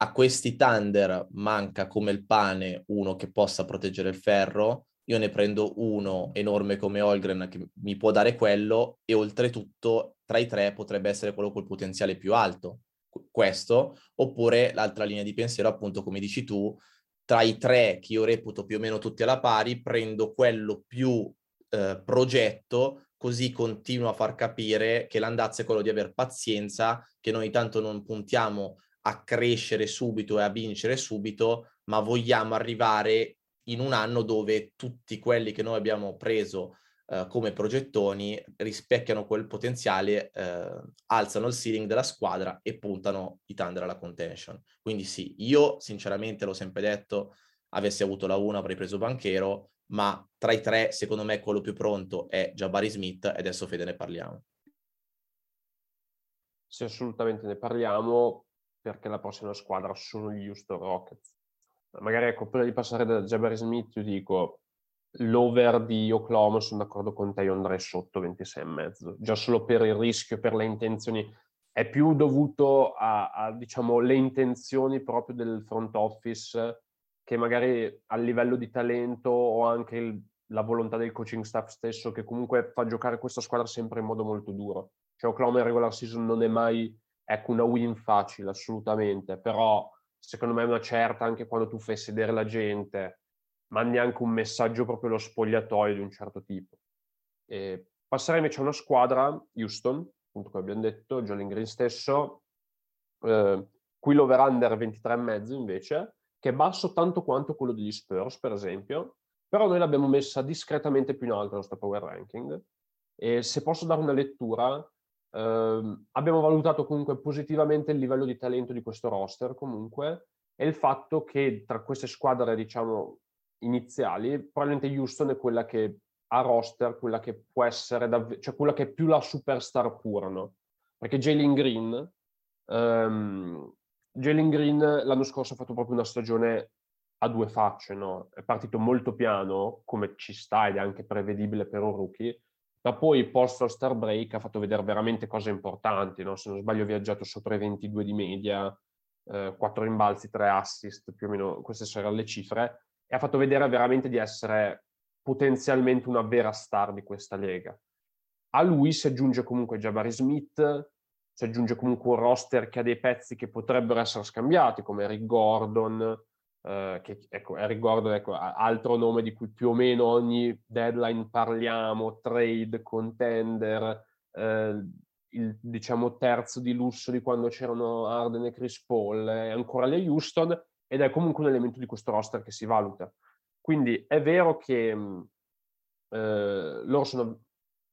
a questi Thunder manca come il pane uno che possa proteggere il ferro, io ne prendo uno enorme come Holgren che mi può dare quello e oltretutto tra i tre potrebbe essere quello col potenziale più alto, questo, oppure l'altra linea di pensiero appunto come dici tu, tra i tre che io reputo più o meno tutti alla pari, prendo quello più eh, progetto, così continuo a far capire che l'andazzo è quello di aver pazienza, che noi tanto non puntiamo a crescere subito e a vincere subito, ma vogliamo arrivare in un anno dove tutti quelli che noi abbiamo preso eh, come progettoni rispecchiano quel potenziale, eh, alzano il ceiling della squadra e puntano i Thunder alla contention. Quindi sì, io sinceramente l'ho sempre detto, avessi avuto la 1 avrei preso Banchero, ma tra i tre secondo me quello più pronto è Jabari Smith e adesso Fede ne parliamo. Sì, assolutamente ne parliamo perché la prossima squadra sono gli Houston Rockets. Magari ecco, prima di passare da Jabari Smith, io dico l'over di Oklahoma, sono d'accordo con te, io andrei sotto 26,5. Già solo per il rischio, per le intenzioni, è più dovuto a, a diciamo, le intenzioni proprio del front office che magari a livello di talento o anche il, la volontà del coaching staff stesso che comunque fa giocare questa squadra sempre in modo molto duro. Cioè Oklahoma in regular season non è mai ecco, una win facile, assolutamente, però secondo me è una certa anche quando tu fai sedere la gente mandi anche un messaggio proprio allo spogliatoio di un certo tipo. E passerei invece a una squadra, Houston, appunto come abbiamo detto, Jolin Green stesso, eh, qui l'over-under 23,5 invece, che è basso tanto quanto quello degli Spurs, per esempio, però noi l'abbiamo messa discretamente più in alto la nostra power ranking. E se posso dare una lettura, eh, abbiamo valutato comunque positivamente il livello di talento di questo roster comunque e il fatto che tra queste squadre, diciamo, iniziali, probabilmente Houston è quella che ha roster, quella che può essere davvero, cioè quella che è più la superstar pura, no? Perché Jalen Green, um, Jalen Green l'anno scorso ha fatto proprio una stagione a due facce, no? È partito molto piano, come ci sta ed è anche prevedibile per un rookie, ma poi post Star Break ha fatto vedere veramente cose importanti, no? Se non sbaglio ha viaggiato sopra i 22 di media, eh, 4 rimbalzi, 3 assist, più o meno queste saranno le cifre, e ha fatto vedere veramente di essere potenzialmente una vera star di questa lega. A lui si aggiunge comunque Jabari Smith, si aggiunge comunque un roster che ha dei pezzi che potrebbero essere scambiati, come Eric Gordon, eh, che ecco, Eric Gordon, ecco, altro nome di cui più o meno ogni deadline parliamo, trade, contender, eh, il diciamo terzo di lusso di quando c'erano Arden e Chris Paul, è ancora a Houston, ed è comunque un elemento di questo roster che si valuta. Quindi è vero che eh, loro sono,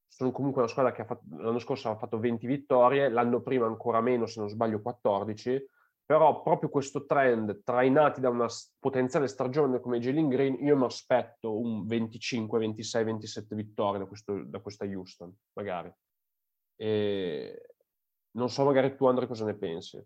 sono, comunque una squadra che fatto, l'anno scorso ha fatto 20 vittorie, l'anno prima ancora meno, se non sbaglio 14, però proprio questo trend trainati da una potenziale stagione come Jalen Green, io mi aspetto un 25, 26, 27 vittorie da, questo, da questa Houston, magari. E non so magari tu Andre cosa ne pensi.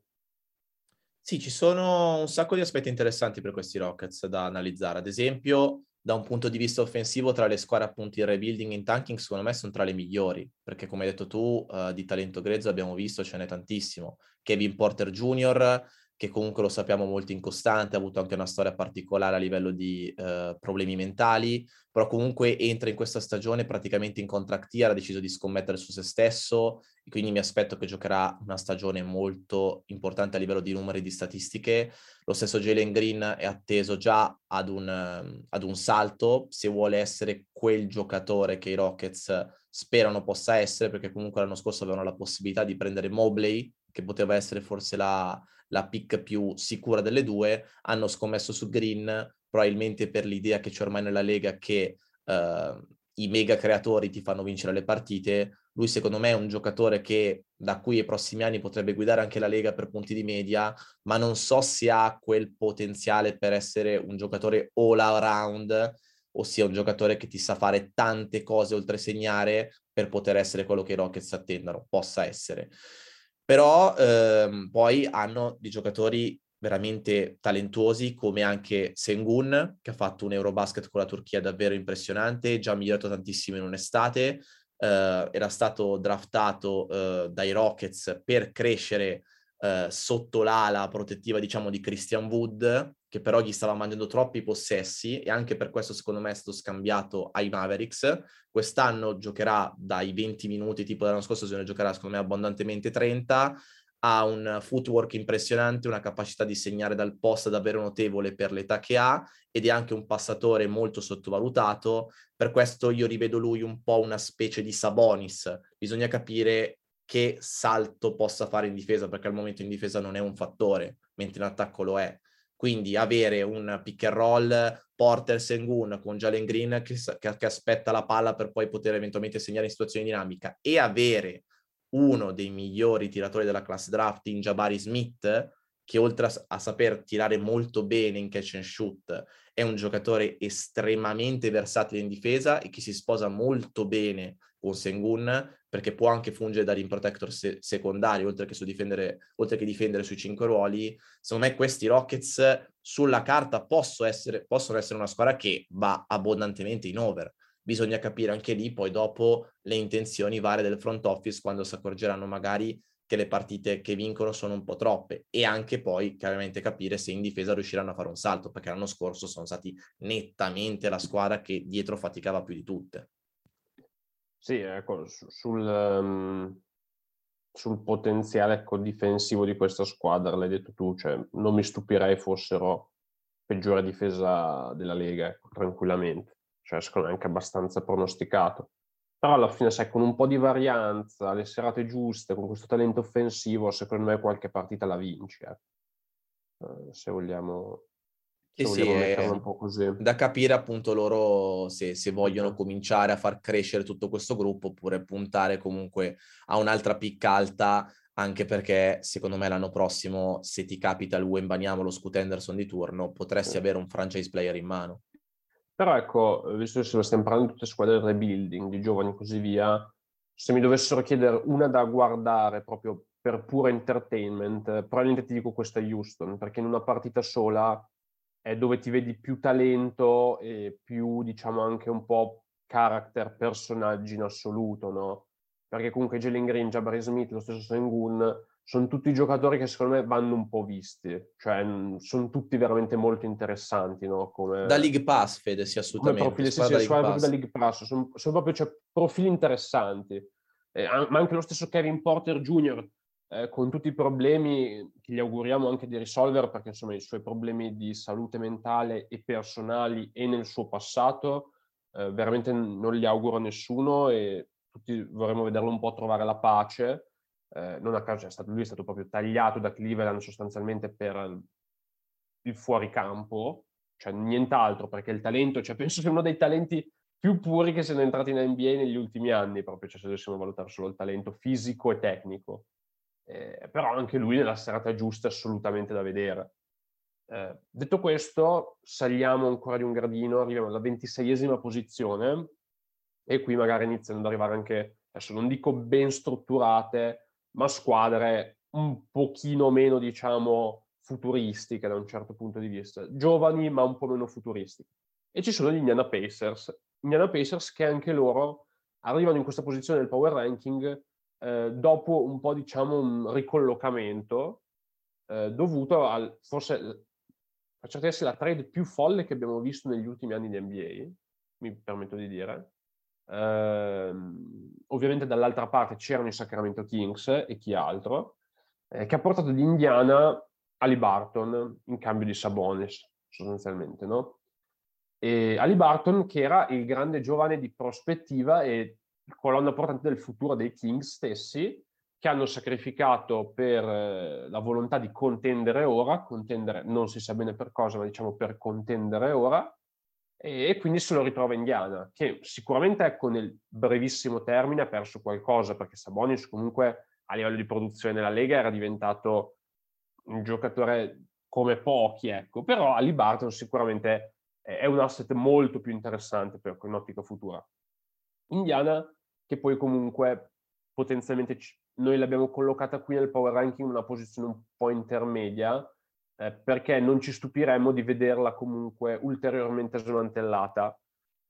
Sì, ci sono un sacco di aspetti interessanti per questi Rockets da analizzare. Ad esempio, da un punto di vista offensivo, tra le squadre appunto in rebuilding e in tanking, secondo me sono tra le migliori, perché come hai detto tu, uh, di talento grezzo abbiamo visto, ce n'è tantissimo. Kevin Porter Jr., che comunque lo sappiamo molto incostante, ha avuto anche una storia particolare a livello di uh, problemi mentali, però comunque entra in questa stagione praticamente in contract year, ha deciso di scommettere su se stesso, e quindi mi aspetto che giocherà una stagione molto importante a livello di numeri e di statistiche. Lo stesso Jalen Green è atteso già ad un, ad un salto, se vuole essere quel giocatore che i Rockets sperano possa essere, perché comunque l'anno scorso avevano la possibilità di prendere Mobley, che poteva essere forse la, la pick più sicura delle due, hanno scommesso su Green, probabilmente per l'idea che c'è ormai nella Lega che uh, i mega creatori ti fanno vincere le partite, lui secondo me è un giocatore che da qui ai prossimi anni potrebbe guidare anche la Lega per punti di media, ma non so se ha quel potenziale per essere un giocatore all around, ossia un giocatore che ti sa fare tante cose oltre segnare per poter essere quello che i Rockets attendono, possa essere. Però ehm, poi hanno dei giocatori veramente talentuosi come anche Sengun che ha fatto un Eurobasket con la Turchia davvero impressionante, già migliorato tantissimo in un'estate, eh, era stato draftato eh, dai Rockets per crescere eh, sotto l'ala protettiva, diciamo, di Christian Wood, che però gli stava mangiando troppi possessi e anche per questo secondo me è stato scambiato ai Mavericks. Quest'anno giocherà dai 20 minuti, tipo l'anno scorso se ne giocherà secondo me abbondantemente 30, ha un footwork impressionante, una capacità di segnare dal post davvero notevole per l'età che ha ed è anche un passatore molto sottovalutato. Per questo io rivedo lui un po' una specie di Sabonis. Bisogna capire che salto possa fare in difesa, perché al momento in difesa non è un fattore, mentre in attacco lo è. Quindi avere un pick and roll Porter Sengun con Jalen Green che, che, che aspetta la palla per poi poter eventualmente segnare in situazione dinamica e avere uno dei migliori tiratori della classe draft in Jabari Smith, che oltre a, a, saper tirare molto bene in catch and shoot, è un giocatore estremamente versatile in difesa e che si sposa molto bene con Sengun, perché può anche fungere da rim protector se- secondario, oltre che, difendere, oltre che difendere sui cinque ruoli. Secondo me questi Rockets sulla carta essere, possono essere una squadra che va abbondantemente in over bisogna capire anche lì poi dopo le intenzioni varie del front office quando si accorgeranno magari che le partite che vincono sono un po' troppe e anche poi chiaramente capire se in difesa riusciranno a fare un salto perché l'anno scorso sono stati nettamente la squadra che dietro faticava più di tutte. Sì, ecco, sul, um, sul potenziale ecco, difensivo di questa squadra, l'hai detto tu, cioè, non mi stupirei fossero peggiore difesa della Lega, ecco, tranquillamente cioè secondo me anche abbastanza pronosticato. Però alla fine, sai, con un po' di varianza, le serate giuste, con questo talento offensivo, secondo me qualche partita la vinci, eh. Uh, se vogliamo, sì, vogliamo un po' così. Da capire appunto loro se, se vogliono cominciare a far crescere tutto questo gruppo oppure puntare comunque a un'altra picca alta anche perché secondo me l'anno prossimo se ti capita il Wembaniamo lo Scoot Henderson di turno potresti sì. avere un franchise player in mano. Però ecco, visto che stiamo parlando di tutte squadre del rebuilding, di giovani e così via, se mi dovessero chiedere una da guardare proprio per puro entertainment, probabilmente ti dico questa Houston, perché in una partita sola è dove ti vedi più talento e più, diciamo, anche un po' character, personaggi in assoluto, no? Perché comunque Jalen Green, Jabari Smith, lo stesso Sengun, sono tutti giocatori che secondo me vanno un po' visti, cioè sono tutti veramente molto interessanti, no? Come, da League Pass, Fede, sì, assolutamente. Come profili, sì, sì, da League da League Pass, sono, sono proprio cioè, profili interessanti. Eh, ma anche lo stesso Kevin Porter Jr., eh, con tutti i problemi che gli auguriamo anche di risolvere, perché insomma i suoi problemi di salute mentale e personali e nel suo passato, eh, veramente non li auguro a nessuno e tutti vorremmo vederlo un po' trovare la pace eh, non a caso è stato, lui è stato proprio tagliato da Cleveland sostanzialmente per il fuoricampo, cioè nient'altro, perché il talento, cioè penso sia uno dei talenti più puri che siano entrati in NBA negli ultimi anni, proprio cioè se dovessimo valutare solo il talento fisico e tecnico. Eh, però anche lui nella serata giusta assolutamente da vedere. Eh, detto questo, saliamo ancora di un gradino, arriviamo alla ventiseiesima posizione e qui magari iniziano ad arrivare anche, adesso non dico ben strutturate, ma squadre un pochino meno, diciamo, futuristiche da un certo punto di vista, giovani ma un po' meno futuristiche. E ci sono gli Indiana Pacers. Indiana Pacers che anche loro arrivano in questa posizione del power ranking eh, dopo un po', diciamo, un ricollocamento eh, dovuto al, forse, per certi versi, la trade più folle che abbiamo visto negli ultimi anni di NBA, mi permetto di dire. Eh, ovviamente dall'altra parte c'erano i Sacramento Kings e chi altro, eh, che ha portato di Indiana Ali Barton in cambio di Sabonis, sostanzialmente, no? E Ali Barton che era il grande giovane di prospettiva e colonna portante del futuro dei Kings stessi, che hanno sacrificato per eh, la volontà di contendere ora, contendere non si sa bene per cosa, ma diciamo per contendere ora, e, e quindi se lo ritrova Indiana, che sicuramente ecco nel brevissimo termine ha perso qualcosa, perché Sabonis comunque a livello di produzione nella Lega era diventato un giocatore come pochi, ecco, però Ali Barton sicuramente è un asset molto più interessante per un'ottica futura. Indiana che poi comunque potenzialmente ci, noi l'abbiamo collocata qui nel power ranking in una posizione un po' intermedia eh, perché non ci stupiremmo di vederla comunque ulteriormente smantellata.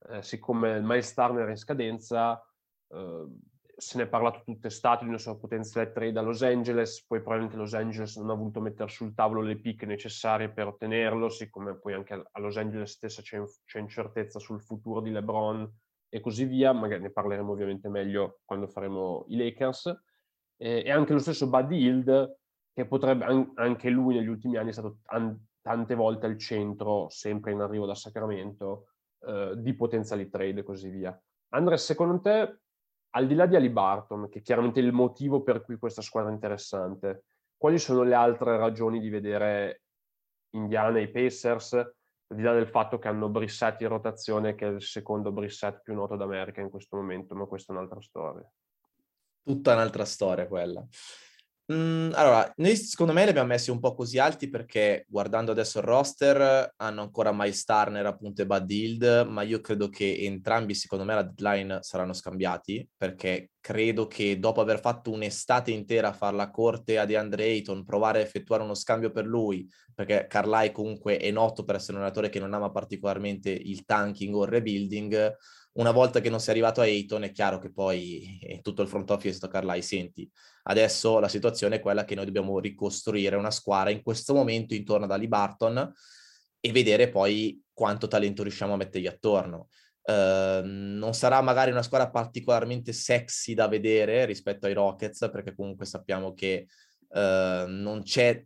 Eh, siccome il Miles Turner è in scadenza eh, se ne è parlato tutta estate di una sua potenziale trade a Los Angeles, poi probabilmente Los Angeles non ha voluto mettere sul tavolo le pick necessarie per ottenerlo, siccome poi anche a Los Angeles stessa c'è, c'è incertezza sul futuro di LeBron e così via, magari ne parleremo ovviamente meglio quando faremo i Lakers, eh, e anche lo stesso Buddy Hield, che potrebbe, an- anche lui negli ultimi anni è stato an- tante volte al centro, sempre in arrivo da Sacramento, eh, di potenziali trade e così via. Andrea, secondo te, al di là di Ali Barton, che è chiaramente il motivo per cui questa squadra è interessante, quali sono le altre ragioni di vedere Indiana e i Pacers, al di là del fatto che hanno Brissett in rotazione, che è il secondo Brissett più noto d'America in questo momento, ma questa è un'altra storia. Tutta un'altra storia quella. Mm, allora, noi secondo me li abbiamo messi un po' così alti perché guardando adesso il roster hanno ancora Miles Turner appunto e Bud Hield, ma io credo che entrambi secondo me alla deadline saranno scambiati perché credo che dopo aver fatto un'estate intera a fare la corte a DeAndre Ayton, provare a effettuare uno scambio per lui, perché Carlai comunque è noto per essere un allenatore che non ama particolarmente il tanking o il rebuilding, una volta che non sei arrivato a Ayton è chiaro che poi è tutto il front office è stato Carlai, senti, adesso la situazione è quella che noi dobbiamo ricostruire una squadra in questo momento intorno ad Ali Barton e vedere poi quanto talento riusciamo a mettergli attorno. Uh, non sarà magari una squadra particolarmente sexy da vedere rispetto ai Rockets, perché comunque sappiamo che uh, non c'è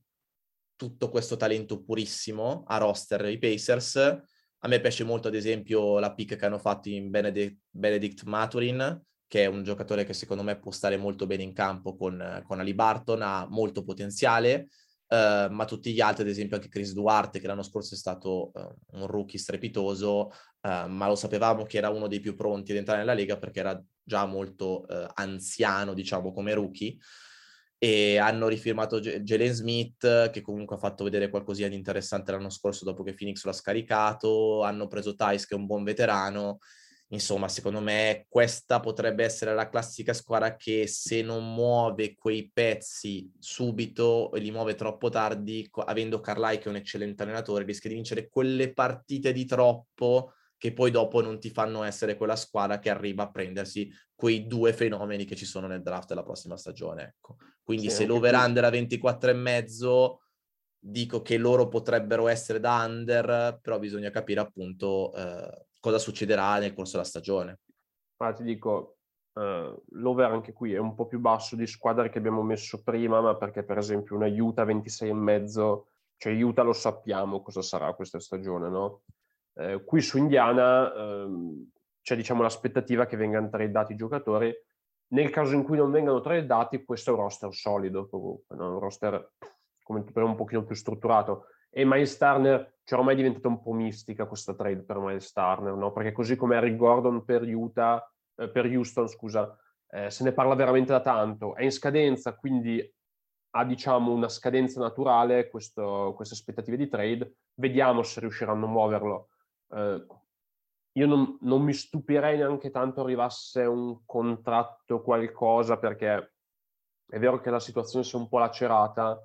tutto questo talento purissimo a roster i Pacers, a me piace molto, ad esempio, la pick che hanno fatto in Benedict, Benedict Maturin, che è un giocatore che secondo me può stare molto bene in campo con, con Ali Barton, ha molto potenziale, uh, ma tutti gli altri, ad esempio anche Chris Duarte, che l'anno scorso è stato uh, un rookie strepitoso, uh, ma lo sapevamo che era uno dei più pronti ad entrare nella Lega perché era già molto anziano, diciamo, come rookie e hanno rifirmato Jalen Smith che comunque ha fatto vedere qualcosina di interessante l'anno scorso dopo che Phoenix l'ha scaricato, hanno preso Tice che è un buon veterano, insomma secondo me questa potrebbe essere la classica squadra che se non muove quei pezzi subito e li muove troppo tardi, avendo Carlai che è un eccellente allenatore, rischia di vincere quelle partite di troppo che poi dopo non ti fanno essere quella squadra che arriva a prendersi quei due fenomeni che ci sono nel draft della prossima stagione. Ecco. Quindi sì, se l'over-under a 24 e mezzo dico che loro potrebbero essere da under, però bisogna capire appunto eh, cosa succederà nel corso della stagione. Ma ti dico, uh, l'over anche qui è un po' più basso di squadre che abbiamo messo prima, ma perché per esempio una Utah 26 e mezzo, cioè Utah lo sappiamo cosa sarà questa stagione, no? Eh, qui su Indiana ehm, c'è diciamo, l'aspettativa che vengano tradati i giocatori. Nel caso in cui non vengano tradati, questo è un roster solido comunque, no? un roster come per un pochino più strutturato. E Miles Turner, cioè ormai è diventata un po' mistica questa trade per Miles Turner, no? perché così come Harry Gordon per, Utah, eh, per Houston, scusa, eh, se ne parla veramente da tanto. È in scadenza, quindi ha diciamo una scadenza naturale questo, queste aspettative di trade, vediamo se riusciranno a muoverlo. Eh, io non, non, mi stupirei neanche tanto arrivasse un contratto qualcosa perché è vero che la situazione si è un po' lacerata,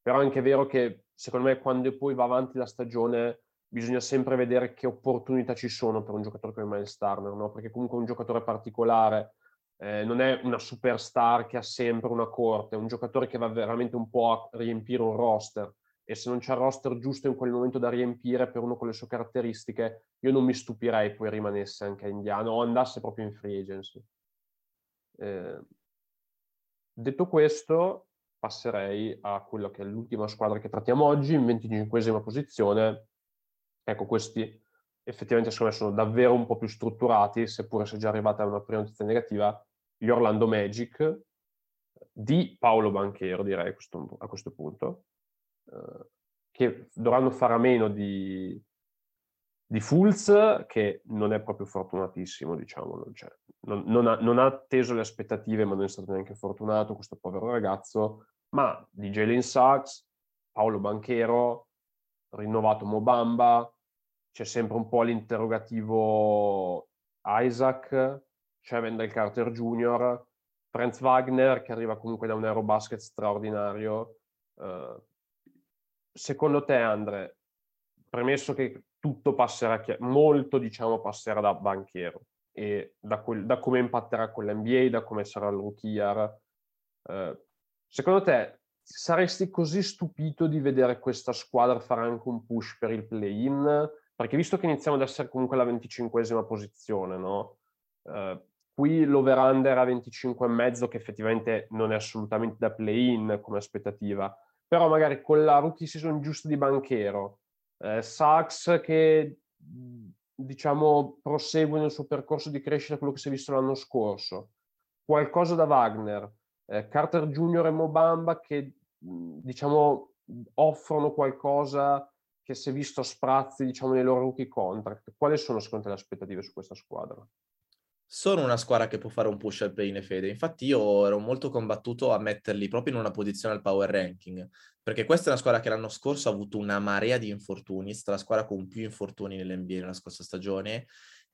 però è anche vero che secondo me quando poi va avanti la stagione bisogna sempre vedere che opportunità ci sono per un giocatore come Miles Turner, no? perché comunque è un giocatore particolare, eh, non è una superstar che ha sempre una corte, è un giocatore che va veramente un po' a riempire un roster e se non c'è il roster giusto in quel momento da riempire per uno con le sue caratteristiche, io non mi stupirei poi rimanesse anche a Indiana o andasse proprio in free agency. Eh, detto questo, passerei a quello che è l'ultima squadra che trattiamo oggi, in 25esima posizione. Ecco, questi effettivamente secondo me sono davvero un po' più strutturati, seppure sia già arrivata una prima notizia negativa, gli Orlando Magic di Paolo Banchero, direi a questo, a questo punto, che dovranno fare a meno di, di Fulz, che non è proprio fortunatissimo, diciamo, cioè, non, non, ha, non, ha, atteso le aspettative, ma non è stato neanche fortunato questo povero ragazzo, ma di Jalen Sachs, Paolo Banchero, rinnovato Mobamba, c'è sempre un po' l'interrogativo Isaac, c'è Wendell Carter Jr., Franz Wagner che arriva comunque da un Eurobasket straordinario. Uh, secondo te, Andre, premesso che tutto passerà, molto diciamo passerà da banchiero e da, quel, da come impatterà con l'NBA, da come sarà il rookie year, uh, secondo te saresti così stupito di vedere questa squadra fare anche un push per il play-in? Perché visto che iniziamo ad essere comunque alla venticinquesima posizione, no? Uh, Qui l'over-under a 25,5 che effettivamente non è assolutamente da play-in come aspettativa, però magari con la rookie season giusta di Banchero, eh, Sachs che diciamo prosegue nel suo percorso di crescita quello che si è visto l'anno scorso, qualcosa da Wagner, eh, Carter Jr. e Mobamba che diciamo offrono qualcosa che si è visto a sprazzi diciamo nei loro rookie contract. Quali sono secondo te le aspettative su questa squadra? Sono una squadra che può fare un push al play in fede. Infatti io ero molto combattuto a metterli proprio in una posizione al power ranking, perché questa è una squadra che l'anno scorso ha avuto una marea di infortuni, è stata la squadra con più infortuni nell'NBA nella scorsa stagione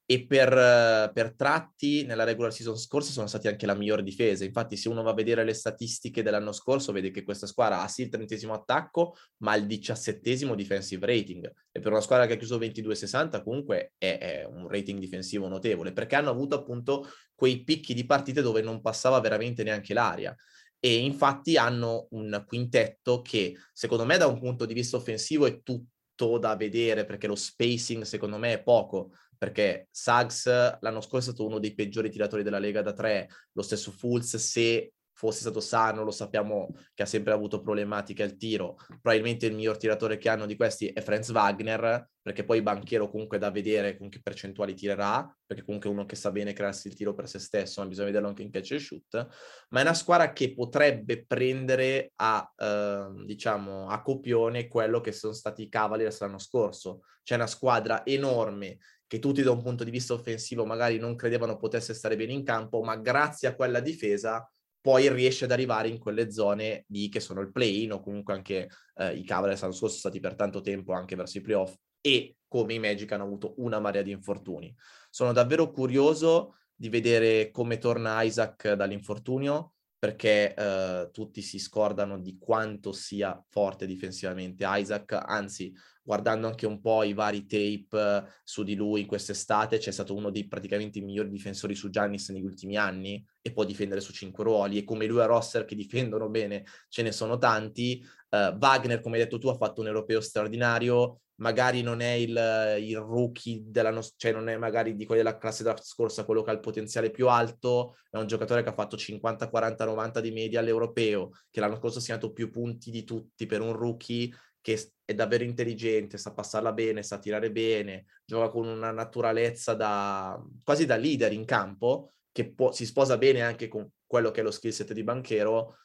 e per, per, tratti nella regular season scorsa sono stati anche la migliore difesa. Infatti, se uno va a vedere le statistiche dell'anno scorso, vede che questa squadra ha sì il trentesimo attacco, ma il diciassettesimo defensive rating. E per una squadra che ha chiuso 22-60, comunque è, è, un rating difensivo notevole, perché hanno avuto appunto quei picchi di partite dove non passava veramente neanche l'aria. E infatti hanno un quintetto che, secondo me, da un punto di vista offensivo è tutto da vedere, perché lo spacing, secondo me, è poco perché Suggs l'anno scorso è stato uno dei peggiori tiratori della Lega da tre, lo stesso Fulz se fosse stato sano, lo sappiamo che ha sempre avuto problematiche al tiro. Probabilmente il miglior tiratore che hanno di questi è Franz Wagner, perché poi banchiero comunque da vedere con che percentuali tirerà, perché comunque è uno che sa bene crearsi il tiro per se stesso, ma bisogna vederlo anche in catch and shoot. Ma è una squadra che potrebbe prendere a, eh, diciamo, a copione quello che sono stati i Cavaliers l'anno scorso. C'è una squadra enorme che tutti da un punto di vista offensivo magari non credevano potesse stare bene in campo, ma grazie a quella difesa poi riesce ad arrivare in quelle zone di che sono il play-in o comunque anche eh, i Cavaliers l'anno scorso sono stati per tanto tempo anche verso i playoff e come i Magic hanno avuto una marea di infortuni. Sono davvero curioso di vedere come torna Isaac dall'infortunio perché eh, tutti si scordano di quanto sia forte difensivamente Isaac, anzi guardando anche un po' i vari tape eh, su di lui quest'estate, c'è stato uno dei praticamente migliori difensori su Giannis negli ultimi anni e può difendere su cinque ruoli. E come lui a roster che difendono bene ce ne sono tanti. Uh, Wagner, come hai detto tu, ha fatto un europeo straordinario, magari non è il, il rookie dell'anno, cioè non è magari di quelli della classe della scorsa quello che ha il potenziale più alto, è un giocatore che ha fatto 50, 40, 90 di media all'europeo, che l'anno scorso ha segnato più punti di tutti per un rookie che è davvero intelligente, sa passarla bene, sa tirare bene, gioca con una naturalezza da quasi da leader in campo, che può, si sposa bene anche con quello che è lo skill set di Banchero.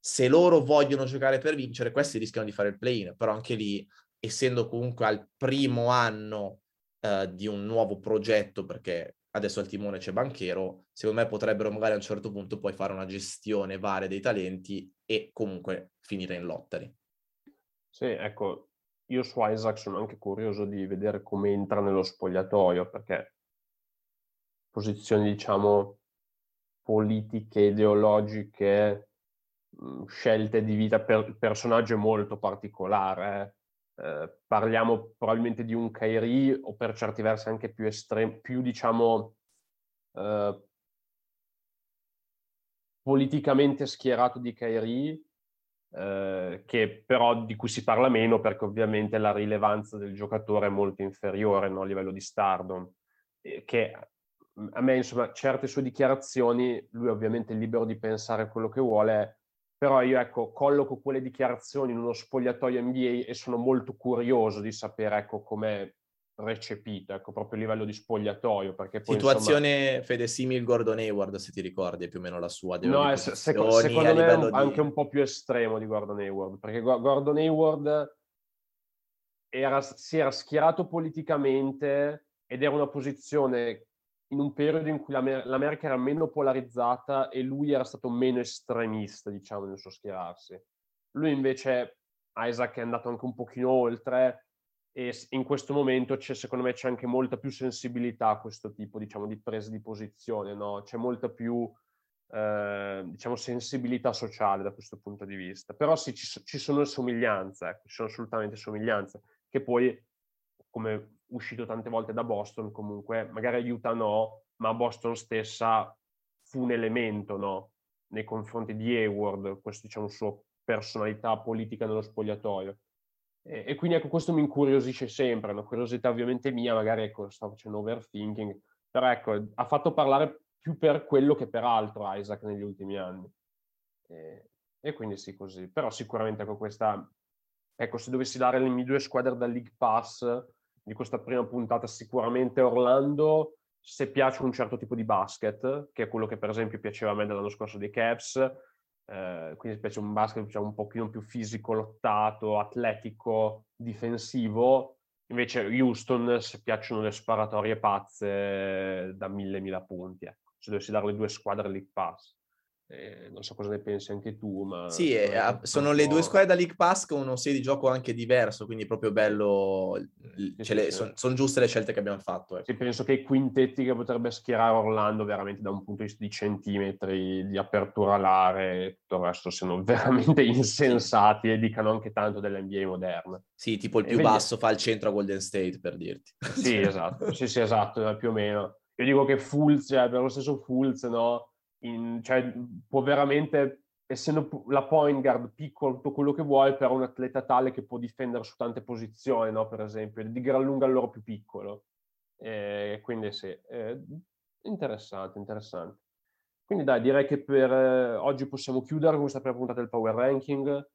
Se loro vogliono giocare per vincere, questi rischiano di fare il play-in, però anche lì, essendo comunque al primo anno uh, di un nuovo progetto, perché adesso al timone c'è Banchero, secondo me potrebbero magari a un certo punto poi fare una gestione varia dei talenti e comunque finire in lottari. Sì, ecco, io su Isaac sono anche curioso di vedere come entra nello spogliatoio, perché posizioni, diciamo, politiche, ideologiche, mhmm, scelte di vita per il personaggio è molto particolare. Eh. Eh, parliamo probabilmente di un Kairi o per certi versi anche più estremo, più diciamo eh, politicamente schierato di Kairi, eh, che però di cui si parla meno perché ovviamente la rilevanza del giocatore è molto inferiore no, a livello di stardom, che a me insomma certe sue dichiarazioni, lui ovviamente è libero di pensare quello che vuole, però io ecco colloco quelle dichiarazioni in uno spogliatoio NBA e sono molto curioso di sapere ecco com'è recepito, ecco, proprio a livello di spogliatoio. Perché poi, Situazione, insomma... Fede, simile Gordon Hayward, se ti ricordi, è più o meno la sua. No, è, se, secondo me è un, di... anche un po' più estremo di Gordon Hayward, perché Gordon Hayward era, si era schierato politicamente ed era una posizione in un periodo in cui l'Amer- l'America era meno polarizzata e lui era stato meno estremista, diciamo, nel suo schierarsi. Lui invece, Isaac è andato anche un pochino oltre, e in questo momento c'è, secondo me c'è anche molta più sensibilità a questo tipo diciamo, di presa di posizione, no? c'è molta più eh, diciamo, sensibilità sociale da questo punto di vista. Però sì, ci, ci sono somiglianze, ecco, ci sono assolutamente somiglianze, che poi, come uscito tante volte da Boston, comunque magari aiuta no, ma Boston stessa fu un elemento no? nei confronti di Hayward, questa diciamo, sua personalità politica nello spogliatoio e, e, quindi ecco, questo mi incuriosisce sempre, una curiosità ovviamente mia, magari ecco, sto facendo overthinking, però ecco, ha fatto parlare più per quello che per altro Isaac negli ultimi anni. E, e quindi sì, così. Però sicuramente ecco questa, ecco, se dovessi dare le mie due squadre da League Pass di questa prima puntata, sicuramente Orlando, se piace un certo tipo di basket, che è quello che per esempio piaceva a me dell'anno scorso dei Caps, eh, quindi specie un basket diciamo, un pochino più fisico, lottato, atletico, difensivo. Invece Houston, se piacciono le sparatorie pazze da mille mila punti, ecco. se dovessi dare le due squadre League Pass. Eh, non so cosa ne pensi anche tu, ma... Sì, eh, sono le due squadre da League Pass con uno stile di gioco anche diverso, quindi proprio bello, sì, sì, sono son giuste le scelte che abbiamo fatto. Ecco. Sì, penso che i quintetti che potrebbe schierare Orlando veramente da un punto di vista di centimetri, di apertura alare e tutto il resto siano veramente insensati e dicano anche tanto dell'NBA moderna. Sì, tipo il più e basso vedi... fa il centro a Golden State, per dirti. Sì, esatto, sì, sì, esatto, più o meno. Io dico che Fulz, cioè, per lo stesso Fulz, no? In, cioè, può veramente, essendo la point guard piccolo, tutto quello che vuoi, però un atleta tale che può difendere su tante posizioni, no? per esempio, di gran lunga loro più piccolo. Eh, quindi sì, eh, interessante, interessante. Quindi dai, direi che per eh, oggi possiamo chiudere questa prima puntata del Power Ranking.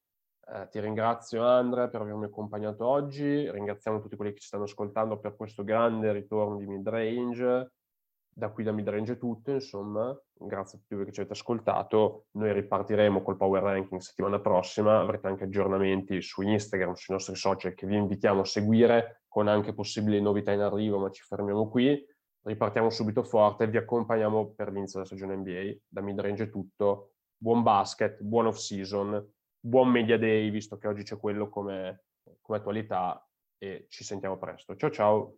Eh, ti ringrazio Andrea per avermi accompagnato oggi, ringraziamo tutti quelli che ci stanno ascoltando per questo grande ritorno di mid-range da qui da midrange tutto, insomma, grazie a tutti voi che ci avete ascoltato, noi ripartiremo col Power Ranking settimana prossima, avrete anche aggiornamenti su Instagram, sui nostri social che vi invitiamo a seguire, con anche possibili novità in arrivo, ma ci fermiamo qui, ripartiamo subito forte, vi accompagniamo per l'inizio della stagione NBA, da midrange è tutto, buon basket, buon off season, buon media day, visto che oggi c'è quello come, come attualità, e ci sentiamo presto. Ciao ciao!